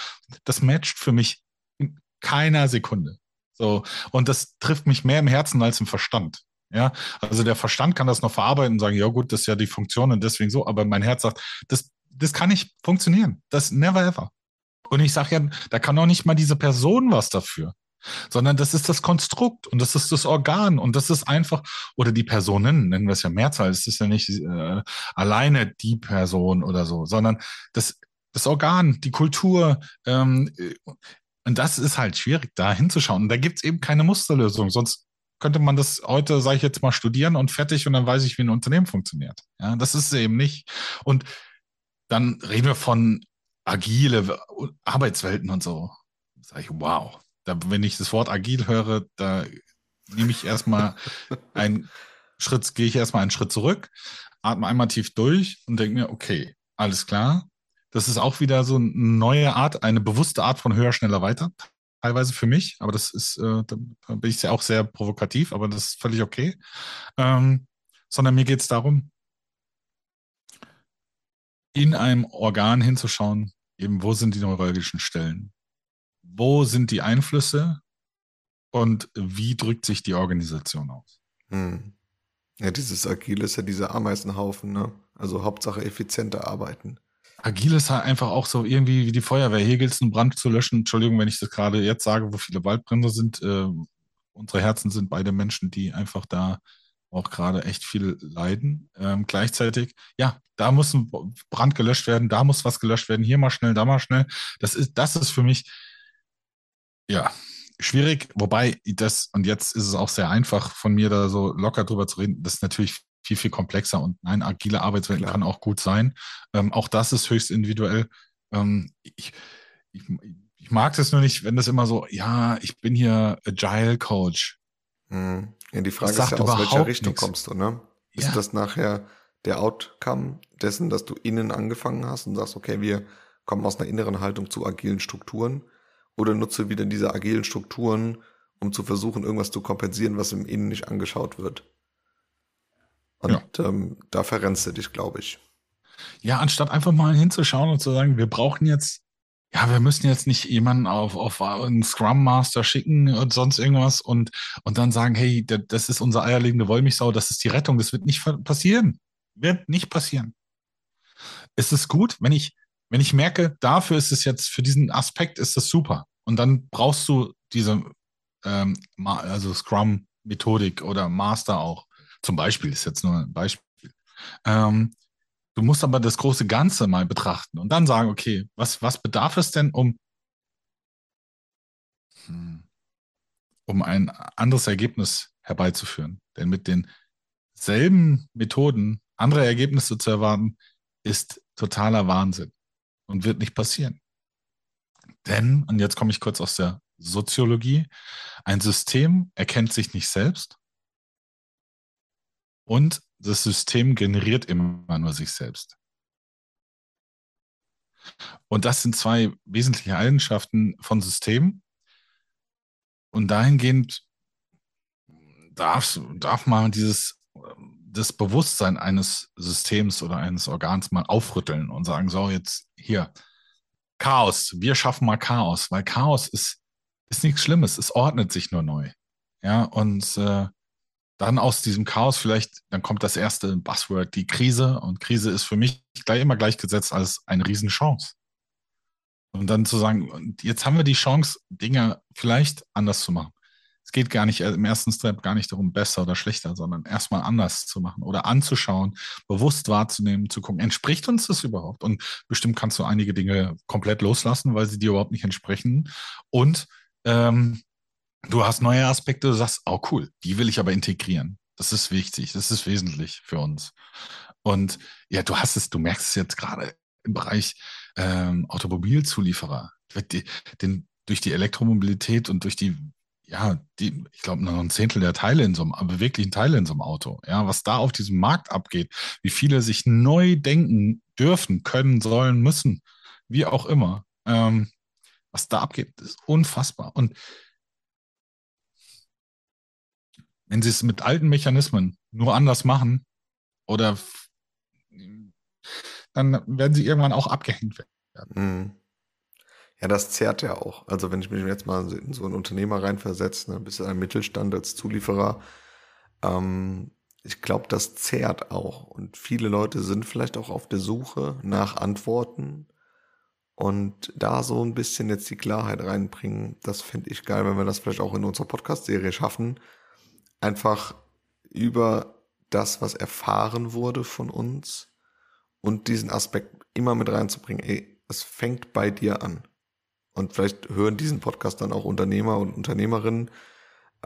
das matcht für mich in keiner Sekunde. So, und das trifft mich mehr im Herzen als im Verstand. Ja, also der Verstand kann das noch verarbeiten und sagen, ja gut, das ist ja die Funktion und deswegen so, aber mein Herz sagt, das, das kann nicht funktionieren. Das never ever. Und ich sage ja, da kann auch nicht mal diese Person was dafür, sondern das ist das Konstrukt und das ist das Organ und das ist einfach, oder die Personen, nennen wir es ja Mehrzahl, es ist ja nicht äh, alleine die Person oder so, sondern das, das Organ, die Kultur, ähm, und das ist halt schwierig, da hinzuschauen. Und da gibt es eben keine Musterlösung, sonst könnte man das heute, sage ich jetzt mal, studieren und fertig und dann weiß ich, wie ein Unternehmen funktioniert. Ja, das ist es eben nicht. Und dann reden wir von agile Arbeitswelten und so. Da sage ich, wow. Da, wenn ich das Wort agil höre, da nehme ich erstmal einen Schritt, gehe ich erstmal einen Schritt zurück, atme einmal tief durch und denke mir, okay, alles klar. Das ist auch wieder so eine neue Art, eine bewusste Art von höher, schneller, weiter teilweise für mich, aber das ist, äh, da bin ich ja auch sehr provokativ, aber das ist völlig okay. Ähm, sondern mir geht es darum, in einem Organ hinzuschauen, eben wo sind die neurologischen Stellen, wo sind die Einflüsse und wie drückt sich die Organisation aus. Hm. Ja, dieses Agile ist ja dieser Ameisenhaufen, ne? Also Hauptsache effizienter arbeiten. Agil ist halt einfach auch so irgendwie wie die Feuerwehr. Hier gilt es, einen Brand zu löschen. Entschuldigung, wenn ich das gerade jetzt sage, wo viele Waldbrände sind. Äh, unsere Herzen sind beide Menschen, die einfach da auch gerade echt viel leiden. Ähm, gleichzeitig, ja, da muss ein Brand gelöscht werden, da muss was gelöscht werden, hier mal schnell, da mal schnell. Das ist, das ist für mich, ja, schwierig. Wobei das, und jetzt ist es auch sehr einfach von mir da so locker drüber zu reden, das ist natürlich viel, viel komplexer und nein, agile Arbeitswelt kann auch gut sein. Ähm, auch das ist höchst individuell. Ähm, ich, ich, Ich mag das nur nicht, wenn das immer so, ja, ich bin hier Agile Coach. Mhm. Ja, die Frage ist ja, aus welcher Richtung nichts. kommst du, ne? Ist ja. das nachher der Outcome dessen, dass du innen angefangen hast und sagst, okay, wir kommen aus einer inneren Haltung zu agilen Strukturen? Oder nutze wieder diese agilen Strukturen, um zu versuchen, irgendwas zu kompensieren, was im Innen nicht angeschaut wird? Und ja. ähm, da verrennst du dich, glaube ich. Ja, anstatt einfach mal hinzuschauen und zu sagen, wir brauchen jetzt, ja, wir müssen jetzt nicht jemanden auf, auf einen Scrum Master schicken und sonst irgendwas und, und dann sagen, hey, das ist unser eierlegende Wollmilchsau, das ist die Rettung, das wird nicht passieren. Wird nicht passieren. Es ist gut, wenn ich, wenn ich merke, dafür ist es jetzt, für diesen Aspekt ist das super. Und dann brauchst du diese, ähm, also Scrum-Methodik oder Master auch. Zum Beispiel ist jetzt nur ein Beispiel. Ähm, du musst aber das große Ganze mal betrachten und dann sagen, okay, was, was bedarf es denn, um, hm, um ein anderes Ergebnis herbeizuführen? Denn mit denselben Methoden andere Ergebnisse zu erwarten, ist totaler Wahnsinn und wird nicht passieren. Denn, und jetzt komme ich kurz aus der Soziologie, ein System erkennt sich nicht selbst und das System generiert immer nur sich selbst. Und das sind zwei wesentliche Eigenschaften von Systemen. Und dahingehend darf, darf man dieses das Bewusstsein eines Systems oder eines Organs mal aufrütteln und sagen, so jetzt hier, Chaos, wir schaffen mal Chaos, weil Chaos ist, ist nichts Schlimmes, es ordnet sich nur neu. Ja, und äh, dann aus diesem Chaos vielleicht, dann kommt das erste Buzzword, die Krise. Und Krise ist für mich gleich immer gleichgesetzt als eine Riesenchance. Und dann zu sagen, jetzt haben wir die Chance, Dinge vielleicht anders zu machen es geht gar nicht im ersten Step gar nicht darum, besser oder schlechter, sondern erstmal anders zu machen oder anzuschauen, bewusst wahrzunehmen, zu gucken, entspricht uns das überhaupt? Und bestimmt kannst du einige Dinge komplett loslassen, weil sie dir überhaupt nicht entsprechen. Und ähm, du hast neue Aspekte, du sagst, oh cool, die will ich aber integrieren. Das ist wichtig, das ist wesentlich für uns. Und ja, du hast es, du merkst es jetzt gerade im Bereich ähm, Automobilzulieferer. Den, durch die Elektromobilität und durch die ja, die, ich glaube, noch ein Zehntel der Teile in so einem, beweglichen Teile in so einem Auto. Ja, was da auf diesem Markt abgeht, wie viele sich neu denken dürfen, können, sollen, müssen, wie auch immer. Ähm, was da abgeht, ist unfassbar. Und wenn sie es mit alten Mechanismen nur anders machen, oder dann werden sie irgendwann auch abgehängt werden. Mhm. Ja, das zehrt ja auch. Also wenn ich mich jetzt mal in so einen Unternehmer reinversetze, ne, bis ein Mittelstand als Zulieferer, ähm, ich glaube, das zehrt auch. Und viele Leute sind vielleicht auch auf der Suche nach Antworten und da so ein bisschen jetzt die Klarheit reinbringen. Das finde ich geil, wenn wir das vielleicht auch in unserer Podcast-Serie schaffen. Einfach über das, was erfahren wurde von uns und diesen Aspekt immer mit reinzubringen. Ey, es fängt bei dir an und vielleicht hören diesen Podcast dann auch Unternehmer und Unternehmerinnen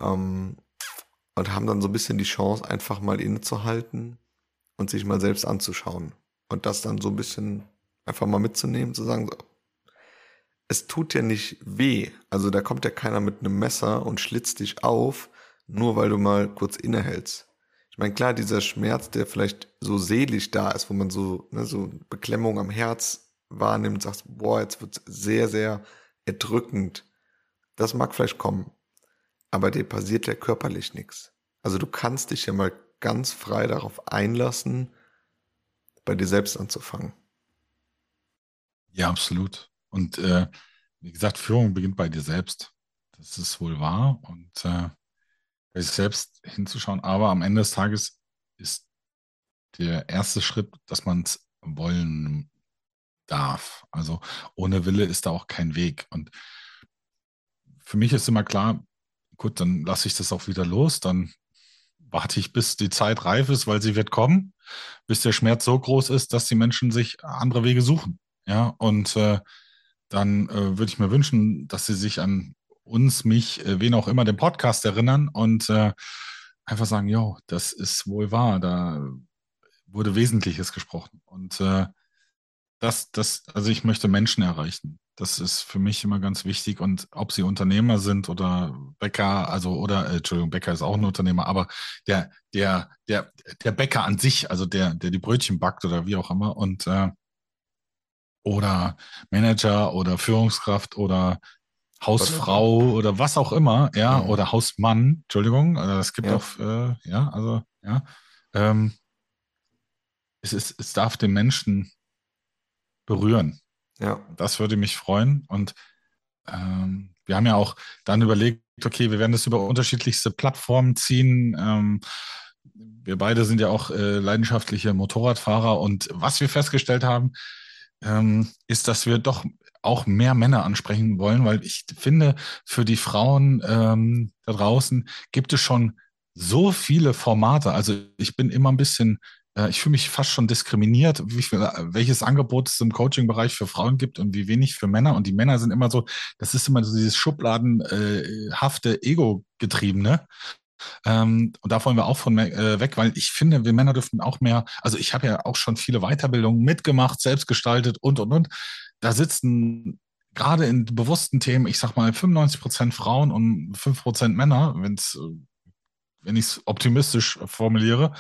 ähm, und haben dann so ein bisschen die Chance, einfach mal innezuhalten und sich mal selbst anzuschauen und das dann so ein bisschen einfach mal mitzunehmen, zu sagen, so, es tut ja nicht weh. Also da kommt ja keiner mit einem Messer und schlitzt dich auf, nur weil du mal kurz innehältst. Ich meine, klar, dieser Schmerz, der vielleicht so selig da ist, wo man so, ne, so Beklemmung am Herz wahrnimmt, sagst, boah, jetzt wird sehr, sehr erdrückend. Das mag vielleicht kommen, aber dir passiert ja körperlich nichts. Also du kannst dich ja mal ganz frei darauf einlassen, bei dir selbst anzufangen. Ja, absolut. Und äh, wie gesagt, Führung beginnt bei dir selbst. Das ist wohl wahr. Und äh, bei sich selbst hinzuschauen. Aber am Ende des Tages ist der erste Schritt, dass man es wollen darf. Also ohne Wille ist da auch kein Weg. Und für mich ist immer klar, gut, dann lasse ich das auch wieder los, dann warte ich, bis die Zeit reif ist, weil sie wird kommen, bis der Schmerz so groß ist, dass die Menschen sich andere Wege suchen. Ja, und äh, dann äh, würde ich mir wünschen, dass sie sich an uns, mich, äh, wen auch immer, den Podcast erinnern und äh, einfach sagen, jo, das ist wohl wahr, da wurde Wesentliches gesprochen. Und äh, das, das, also ich möchte Menschen erreichen. Das ist für mich immer ganz wichtig. Und ob sie Unternehmer sind oder Bäcker, also oder, äh, Entschuldigung, Bäcker ist auch ein Unternehmer, aber der, der, der, der Bäcker an sich, also der, der die Brötchen backt oder wie auch immer und äh, oder Manager oder Führungskraft oder Hausfrau oder was auch immer, ja, mhm. oder Hausmann, Entschuldigung, also es gibt ja. auch, äh, ja, also, ja, ähm, es, ist, es darf den Menschen berühren. Ja. Das würde mich freuen. Und ähm, wir haben ja auch dann überlegt, okay, wir werden das über unterschiedlichste Plattformen ziehen. Ähm, wir beide sind ja auch äh, leidenschaftliche Motorradfahrer und was wir festgestellt haben, ähm, ist, dass wir doch auch mehr Männer ansprechen wollen, weil ich finde, für die Frauen ähm, da draußen gibt es schon so viele Formate. Also ich bin immer ein bisschen äh, ich fühle mich fast schon diskriminiert, viel, welches Angebot es im Coaching-Bereich für Frauen gibt und wie wenig für Männer. Und die Männer sind immer so, das ist immer so dieses schubladenhafte Ego-getriebene. Ähm, und da wollen wir auch von äh, weg, weil ich finde, wir Männer dürften auch mehr, also ich habe ja auch schon viele Weiterbildungen mitgemacht, selbst gestaltet und, und, und. Da sitzen gerade in bewussten Themen, ich sag mal, 95 Prozent Frauen und 5 Prozent Männer, wenn's, wenn ich es optimistisch formuliere.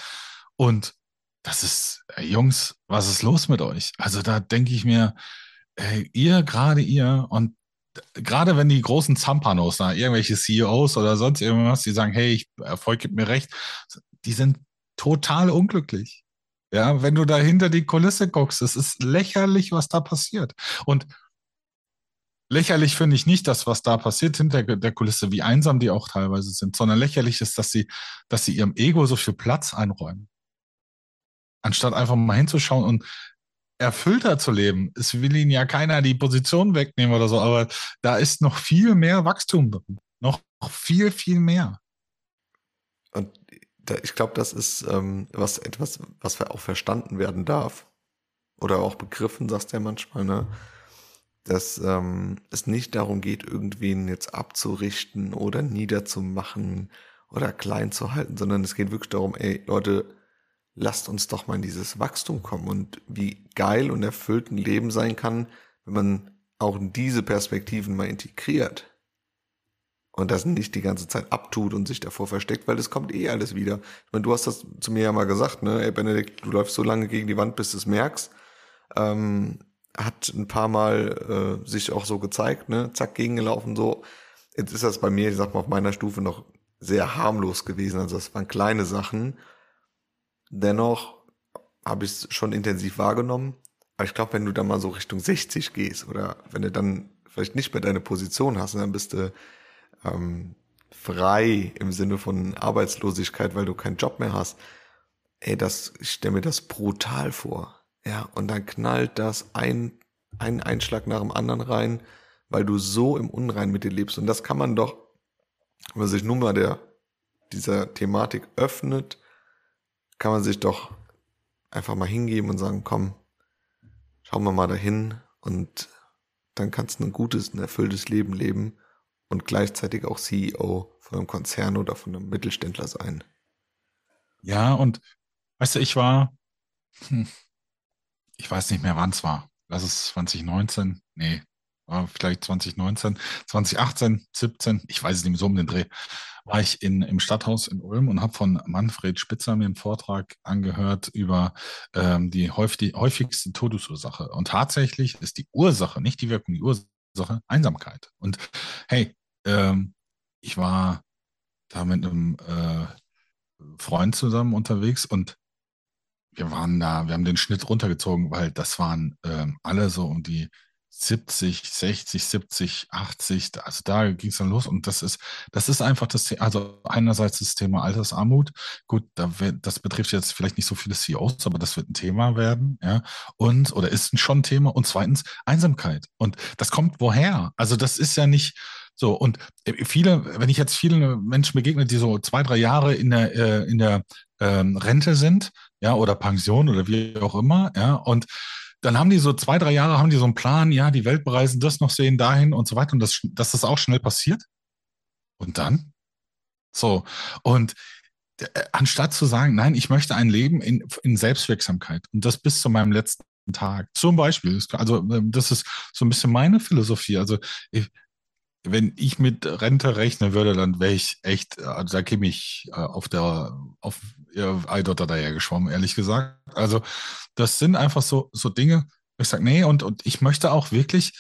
Und das ist, ey, Jungs, was ist los mit euch? Also da denke ich mir, ey, ihr, gerade ihr, und gerade wenn die großen Zampanos, da, irgendwelche CEOs oder sonst irgendwas, die sagen, hey, ich, Erfolg gibt mir recht, die sind total unglücklich. Ja, wenn du da hinter die Kulisse guckst, es ist lächerlich, was da passiert. Und lächerlich finde ich nicht das, was da passiert hinter der Kulisse, wie einsam die auch teilweise sind, sondern lächerlich ist, dass sie, dass sie ihrem Ego so viel Platz einräumen anstatt einfach mal hinzuschauen und erfüllter zu leben. Es will ihnen ja keiner die Position wegnehmen oder so, aber da ist noch viel mehr Wachstum drin. Noch viel, viel mehr. Ich glaube, das ist ähm, was etwas, was auch verstanden werden darf. Oder auch begriffen, sagst du ja manchmal, ne? Dass ähm, es nicht darum geht, irgendwen jetzt abzurichten oder niederzumachen oder klein zu halten, sondern es geht wirklich darum, ey, Leute, lasst uns doch mal in dieses Wachstum kommen und wie geil und erfüllt ein Leben sein kann, wenn man auch diese Perspektiven mal integriert. Und das nicht die ganze Zeit abtut und sich davor versteckt, weil es kommt eh alles wieder. Ich meine, du hast das zu mir ja mal gesagt, ne? Ey, Benedikt, du läufst so lange gegen die Wand, bis du es merkst. Ähm, hat ein paar Mal äh, sich auch so gezeigt, ne? Zack, gegengelaufen, so. Jetzt ist das bei mir, ich sag mal, auf meiner Stufe noch sehr harmlos gewesen. Also das waren kleine Sachen. Dennoch habe ich es schon intensiv wahrgenommen. Aber ich glaube, wenn du dann mal so Richtung 60 gehst oder wenn du dann vielleicht nicht mehr deine Position hast, dann bist du ähm, frei im Sinne von Arbeitslosigkeit, weil du keinen Job mehr hast. Ey, das, ich stelle mir das brutal vor. Ja, und dann knallt das ein, ein Einschlag nach dem anderen rein, weil du so im Unrein mit dir lebst. Und das kann man doch, wenn man sich nun mal der, dieser Thematik öffnet, kann man sich doch einfach mal hingeben und sagen, komm, schauen wir mal dahin und dann kannst du ein gutes, ein erfülltes Leben leben und gleichzeitig auch CEO von einem Konzern oder von einem Mittelständler sein. Ja, und weißt du, ich war, hm, ich weiß nicht mehr, wann es war. Lass es 2019, nee, war vielleicht 2019, 2018, 17, ich weiß es nicht mehr so um den Dreh war ich in, im Stadthaus in Ulm und habe von Manfred Spitzer mir einen Vortrag angehört über ähm, die, häufig, die häufigste Todesursache. Und tatsächlich ist die Ursache, nicht die Wirkung, die Ursache Einsamkeit. Und hey, ähm, ich war da mit einem äh, Freund zusammen unterwegs und wir waren da, wir haben den Schnitt runtergezogen, weil das waren ähm, alle so um die 70, 60, 70, 80, also da ging es dann los und das ist, das ist einfach das Thema, also einerseits das Thema Altersarmut, gut, da wird, das betrifft jetzt vielleicht nicht so viele CEOs, aber das wird ein Thema werden, ja, und, oder ist schon ein Thema und zweitens Einsamkeit und das kommt woher? Also das ist ja nicht, so, und äh, viele, wenn ich jetzt viele Menschen begegne, die so zwei, drei Jahre in der, äh, in der ähm, Rente sind, ja, oder Pension oder wie auch immer, ja, und dann haben die so zwei, drei Jahre, haben die so einen Plan, ja, die Welt bereisen, das noch sehen, dahin und so weiter. Und das, dass das auch schnell passiert. Und dann? So. Und äh, anstatt zu sagen, nein, ich möchte ein Leben in, in Selbstwirksamkeit und das bis zu meinem letzten Tag. Zum Beispiel. Also ähm, das ist so ein bisschen meine Philosophie. Also ich, wenn ich mit Rente rechnen würde, dann wäre ich echt, also da käme ich äh, auf der, auf ihr Eidotter daher geschwommen, ehrlich gesagt. Also das sind einfach so, so Dinge, ich sage, nee, und, und ich möchte auch wirklich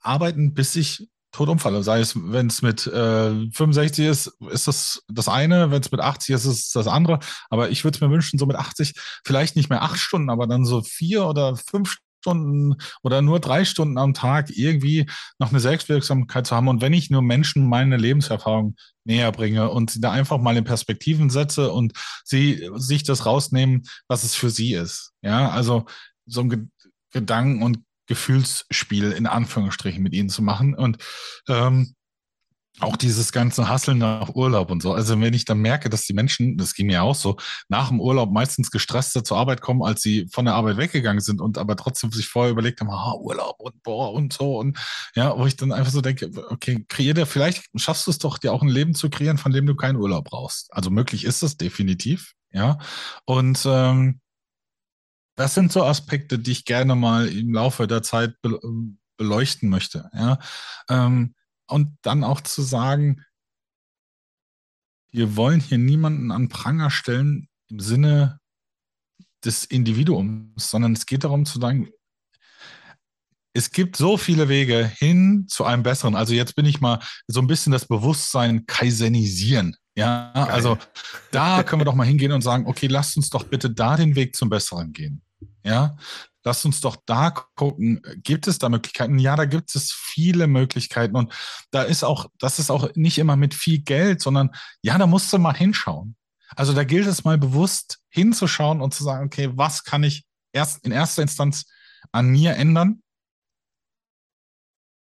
arbeiten, bis ich tot umfalle. Sei es, wenn es mit äh, 65 ist, ist das das eine, wenn es mit 80 ist, ist das andere. Aber ich würde es mir wünschen, so mit 80, vielleicht nicht mehr acht Stunden, aber dann so vier oder fünf Stunden oder nur drei Stunden am Tag irgendwie noch eine Selbstwirksamkeit zu haben. Und wenn ich nur Menschen meine Lebenserfahrung näher bringe und sie da einfach mal in Perspektiven setze und sie sich das rausnehmen, was es für sie ist. Ja, also so ein Gedanken- und Gefühlsspiel in Anführungsstrichen mit ihnen zu machen. Und ähm, auch dieses ganze Hasseln nach Urlaub und so. Also wenn ich dann merke, dass die Menschen, das ging mir auch so, nach dem Urlaub meistens gestresster zur Arbeit kommen, als sie von der Arbeit weggegangen sind und aber trotzdem sich vorher überlegt haben, ah, Urlaub und boah und so und ja, wo ich dann einfach so denke, okay, kreier dir, vielleicht schaffst du es doch, dir auch ein Leben zu kreieren, von dem du keinen Urlaub brauchst. Also möglich ist es definitiv, ja. Und ähm, das sind so Aspekte, die ich gerne mal im Laufe der Zeit beleuchten möchte, ja. Ähm, und dann auch zu sagen, wir wollen hier niemanden an Pranger stellen im Sinne des Individuums, sondern es geht darum zu sagen, es gibt so viele Wege hin zu einem besseren. Also jetzt bin ich mal so ein bisschen das Bewusstsein kaisenisieren. Ja, Geil. also da können wir doch mal hingehen und sagen, okay, lasst uns doch bitte da den Weg zum Besseren gehen. Ja, Lass uns doch da gucken, gibt es da Möglichkeiten? Ja, da gibt es viele Möglichkeiten und da ist auch, das ist auch nicht immer mit viel Geld, sondern ja, da musst du mal hinschauen. Also da gilt es mal bewusst hinzuschauen und zu sagen, okay, was kann ich erst in erster Instanz an mir ändern?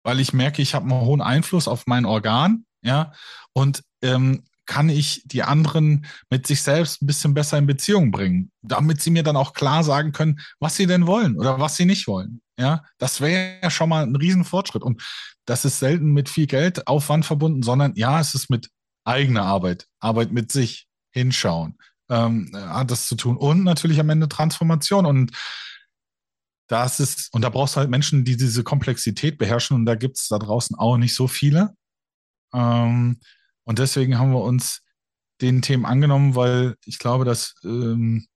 Weil ich merke, ich habe einen hohen Einfluss auf mein Organ, ja, und ähm, kann ich die anderen mit sich selbst ein bisschen besser in Beziehung bringen, damit sie mir dann auch klar sagen können, was sie denn wollen oder was sie nicht wollen. Ja, das wäre ja schon mal ein Riesenfortschritt. Und das ist selten mit viel Geldaufwand verbunden, sondern ja, es ist mit eigener Arbeit, Arbeit mit sich, hinschauen, ähm, hat das zu tun. Und natürlich am Ende Transformation. Und das ist, und da brauchst du halt Menschen, die diese Komplexität beherrschen. Und da gibt es da draußen auch nicht so viele. Ähm, und deswegen haben wir uns den Themen angenommen, weil ich glaube, dass, ähm,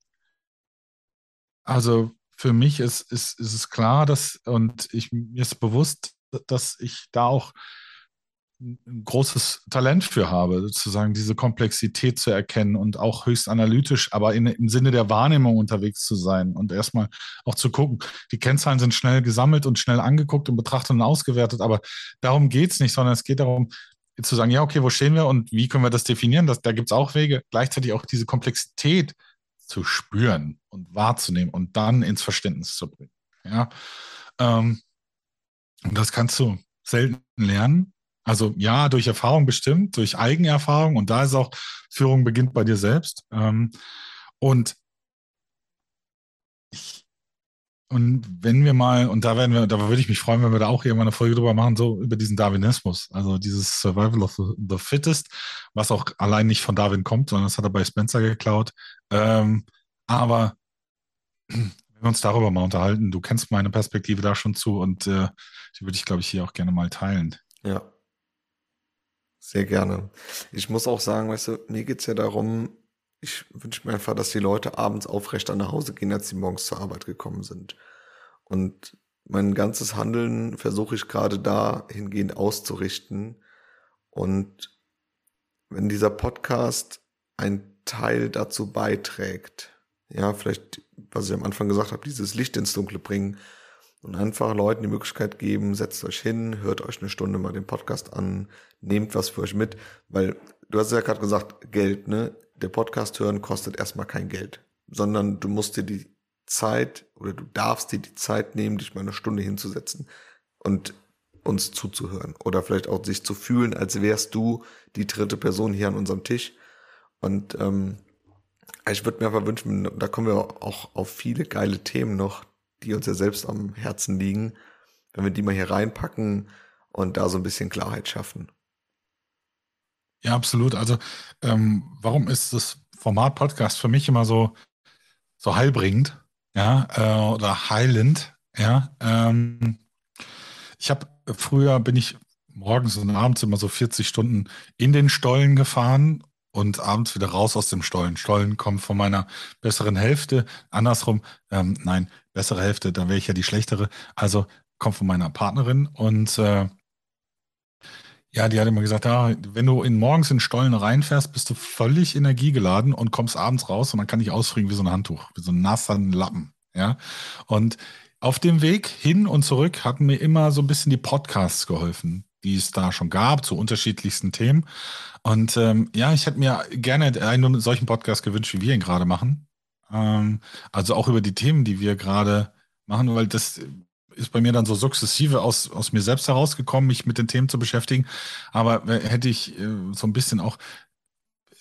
also für mich ist, ist, ist es klar, dass, und ich, mir ist bewusst, dass ich da auch ein großes Talent für habe, sozusagen diese Komplexität zu erkennen und auch höchst analytisch, aber in, im Sinne der Wahrnehmung unterwegs zu sein und erstmal auch zu gucken. Die Kennzahlen sind schnell gesammelt und schnell angeguckt und betrachtet und ausgewertet, aber darum geht es nicht, sondern es geht darum, zu sagen, ja, okay, wo stehen wir und wie können wir das definieren? Das, da gibt es auch Wege, gleichzeitig auch diese Komplexität zu spüren und wahrzunehmen und dann ins Verständnis zu bringen. Ja, ähm, und das kannst du selten lernen. Also ja, durch Erfahrung bestimmt, durch Eigenerfahrung und da ist auch Führung beginnt bei dir selbst. Ähm, und Und wenn wir mal, und da werden wir, da würde ich mich freuen, wenn wir da auch irgendwann eine Folge drüber machen, so über diesen Darwinismus, also dieses Survival of the, the Fittest, was auch allein nicht von Darwin kommt, sondern das hat er bei Spencer geklaut. Ähm, aber wenn wir uns darüber mal unterhalten, du kennst meine Perspektive da schon zu und äh, die würde ich, glaube ich, hier auch gerne mal teilen. Ja. Sehr gerne. Ich muss auch sagen, weißt du, mir geht es ja darum, ich wünsche mir einfach, dass die Leute abends aufrechter nach Hause gehen, als sie morgens zur Arbeit gekommen sind. Und mein ganzes Handeln versuche ich gerade dahingehend auszurichten. Und wenn dieser Podcast ein Teil dazu beiträgt, ja, vielleicht, was ich am Anfang gesagt habe, dieses Licht ins Dunkle bringen und einfach Leuten die Möglichkeit geben, setzt euch hin, hört euch eine Stunde mal den Podcast an, nehmt was für euch mit, weil du hast ja gerade gesagt, Geld, ne? der Podcast hören kostet erstmal kein Geld, sondern du musst dir die Zeit oder du darfst dir die Zeit nehmen, dich mal eine Stunde hinzusetzen und uns zuzuhören oder vielleicht auch sich zu fühlen, als wärst du die dritte Person hier an unserem Tisch. Und ähm, ich würde mir aber wünschen, da kommen wir auch auf viele geile Themen noch, die uns ja selbst am Herzen liegen, wenn wir die mal hier reinpacken und da so ein bisschen Klarheit schaffen. Ja, absolut. Also, ähm, warum ist das Format Podcast für mich immer so, so heilbringend? ja, äh, oder Highland, ja. Ähm, ich habe früher bin ich morgens und abends immer so 40 Stunden in den Stollen gefahren und abends wieder raus aus dem Stollen. Stollen kommt von meiner besseren Hälfte. Andersrum, ähm, nein, bessere Hälfte, da wäre ich ja die schlechtere. Also kommt von meiner Partnerin und äh, ja, die hat immer gesagt, ja, wenn du in morgens in Stollen reinfährst, bist du völlig energiegeladen und kommst abends raus und man kann dich ausfrieren wie so ein Handtuch, wie so ein nasser Lappen. Ja. Und auf dem Weg hin und zurück hatten mir immer so ein bisschen die Podcasts geholfen, die es da schon gab, zu unterschiedlichsten Themen. Und ähm, ja, ich hätte mir gerne einen solchen Podcast gewünscht, wie wir ihn gerade machen. Ähm, also auch über die Themen, die wir gerade machen, weil das ist bei mir dann so sukzessive aus, aus mir selbst herausgekommen, mich mit den Themen zu beschäftigen. Aber hätte ich äh, so ein bisschen auch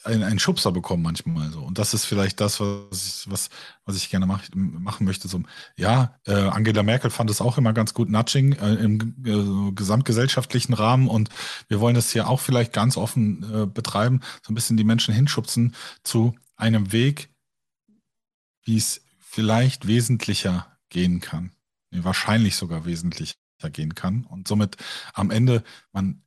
einen, einen Schubser bekommen manchmal so. Und das ist vielleicht das, was ich, was, was ich gerne mach, machen möchte. So, ja, äh, Angela Merkel fand es auch immer ganz gut, Nudging äh, im äh, gesamtgesellschaftlichen Rahmen. Und wir wollen das hier auch vielleicht ganz offen äh, betreiben, so ein bisschen die Menschen hinschubsen zu einem Weg, wie es vielleicht wesentlicher gehen kann. Wahrscheinlich sogar wesentlicher gehen kann. Und somit am Ende man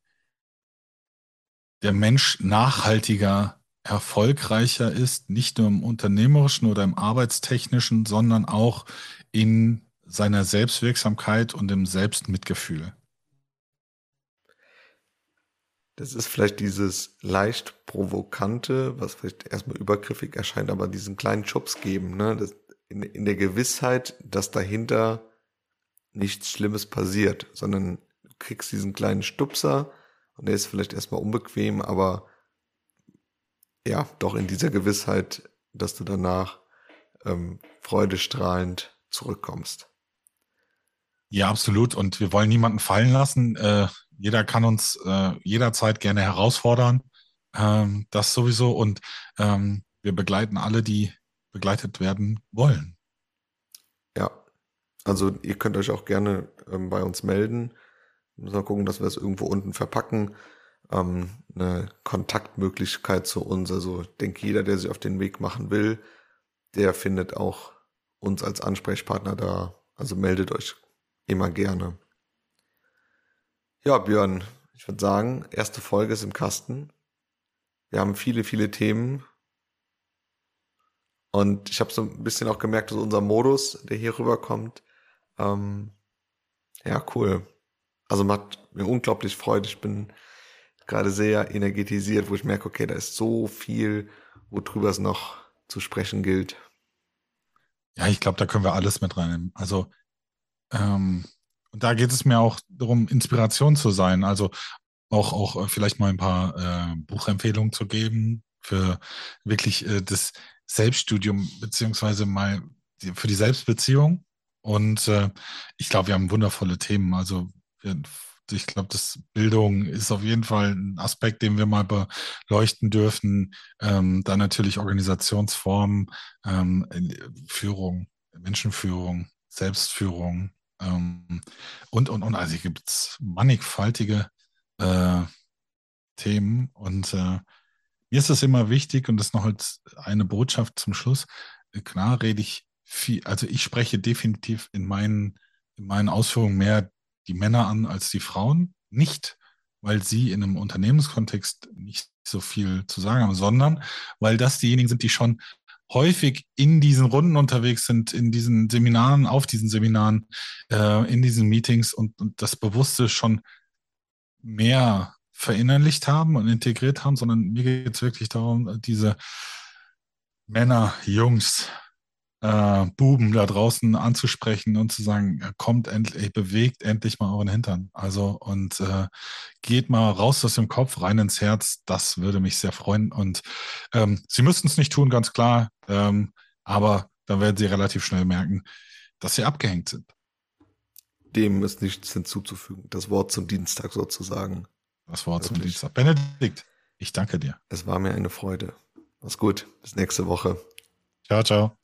der Mensch nachhaltiger erfolgreicher ist, nicht nur im unternehmerischen oder im arbeitstechnischen, sondern auch in seiner Selbstwirksamkeit und im Selbstmitgefühl. Das ist vielleicht dieses leicht provokante, was vielleicht erstmal übergriffig erscheint, aber diesen kleinen Schubs geben, ne? Das in, in der Gewissheit, dass dahinter nichts Schlimmes passiert, sondern du kriegst diesen kleinen Stupser und der ist vielleicht erstmal unbequem, aber ja, doch in dieser Gewissheit, dass du danach ähm, freudestrahlend zurückkommst. Ja, absolut. Und wir wollen niemanden fallen lassen. Äh, jeder kann uns äh, jederzeit gerne herausfordern. Ähm, das sowieso. Und ähm, wir begleiten alle, die begleitet werden wollen. Also ihr könnt euch auch gerne ähm, bei uns melden. Müssen wir gucken, dass wir es irgendwo unten verpacken ähm, eine Kontaktmöglichkeit zu uns. Also denke, jeder, der sich auf den Weg machen will, der findet auch uns als Ansprechpartner da. Also meldet euch immer gerne. Ja, Björn, ich würde sagen, erste Folge ist im Kasten. Wir haben viele, viele Themen. Und ich habe so ein bisschen auch gemerkt, dass unser Modus, der hier rüberkommt, ähm, ja, cool. Also macht mir unglaublich Freude. Ich bin gerade sehr energetisiert, wo ich merke, okay, da ist so viel, worüber es noch zu sprechen gilt. Ja, ich glaube, da können wir alles mit reinnehmen. Also, ähm, und da geht es mir auch darum, Inspiration zu sein. Also auch, auch äh, vielleicht mal ein paar äh, Buchempfehlungen zu geben für wirklich äh, das Selbststudium, beziehungsweise mal für die Selbstbeziehung. Und äh, ich glaube, wir haben wundervolle Themen. Also wir ich glaube, das Bildung ist auf jeden Fall ein Aspekt, den wir mal beleuchten dürfen. Ähm, dann natürlich Organisationsformen, ähm, Führung, Menschenführung, Selbstführung ähm, und, und, und. Also gibt es mannigfaltige äh, Themen und äh, mir ist es immer wichtig und das noch als eine Botschaft zum Schluss. Klar rede ich viel, also ich spreche definitiv in meinen, in meinen Ausführungen mehr die Männer an als die Frauen. Nicht, weil sie in einem Unternehmenskontext nicht so viel zu sagen haben, sondern weil das diejenigen sind, die schon häufig in diesen Runden unterwegs sind, in diesen Seminaren, auf diesen Seminaren, äh, in diesen Meetings und, und das Bewusste schon mehr verinnerlicht haben und integriert haben, sondern mir geht es wirklich darum, diese Männer, Jungs, äh, Buben da draußen anzusprechen und zu sagen, kommt endlich, bewegt endlich mal euren Hintern. Also und äh, geht mal raus aus dem Kopf, rein ins Herz. Das würde mich sehr freuen. Und ähm, Sie müssten es nicht tun, ganz klar. Ähm, aber dann werden Sie relativ schnell merken, dass Sie abgehängt sind. Dem ist nichts hinzuzufügen. Das Wort zum Dienstag sozusagen. Das Wort Wirklich. zum Dienstag. Benedikt, ich danke dir. Es war mir eine Freude. Mach's gut. Bis nächste Woche. Ciao, ciao.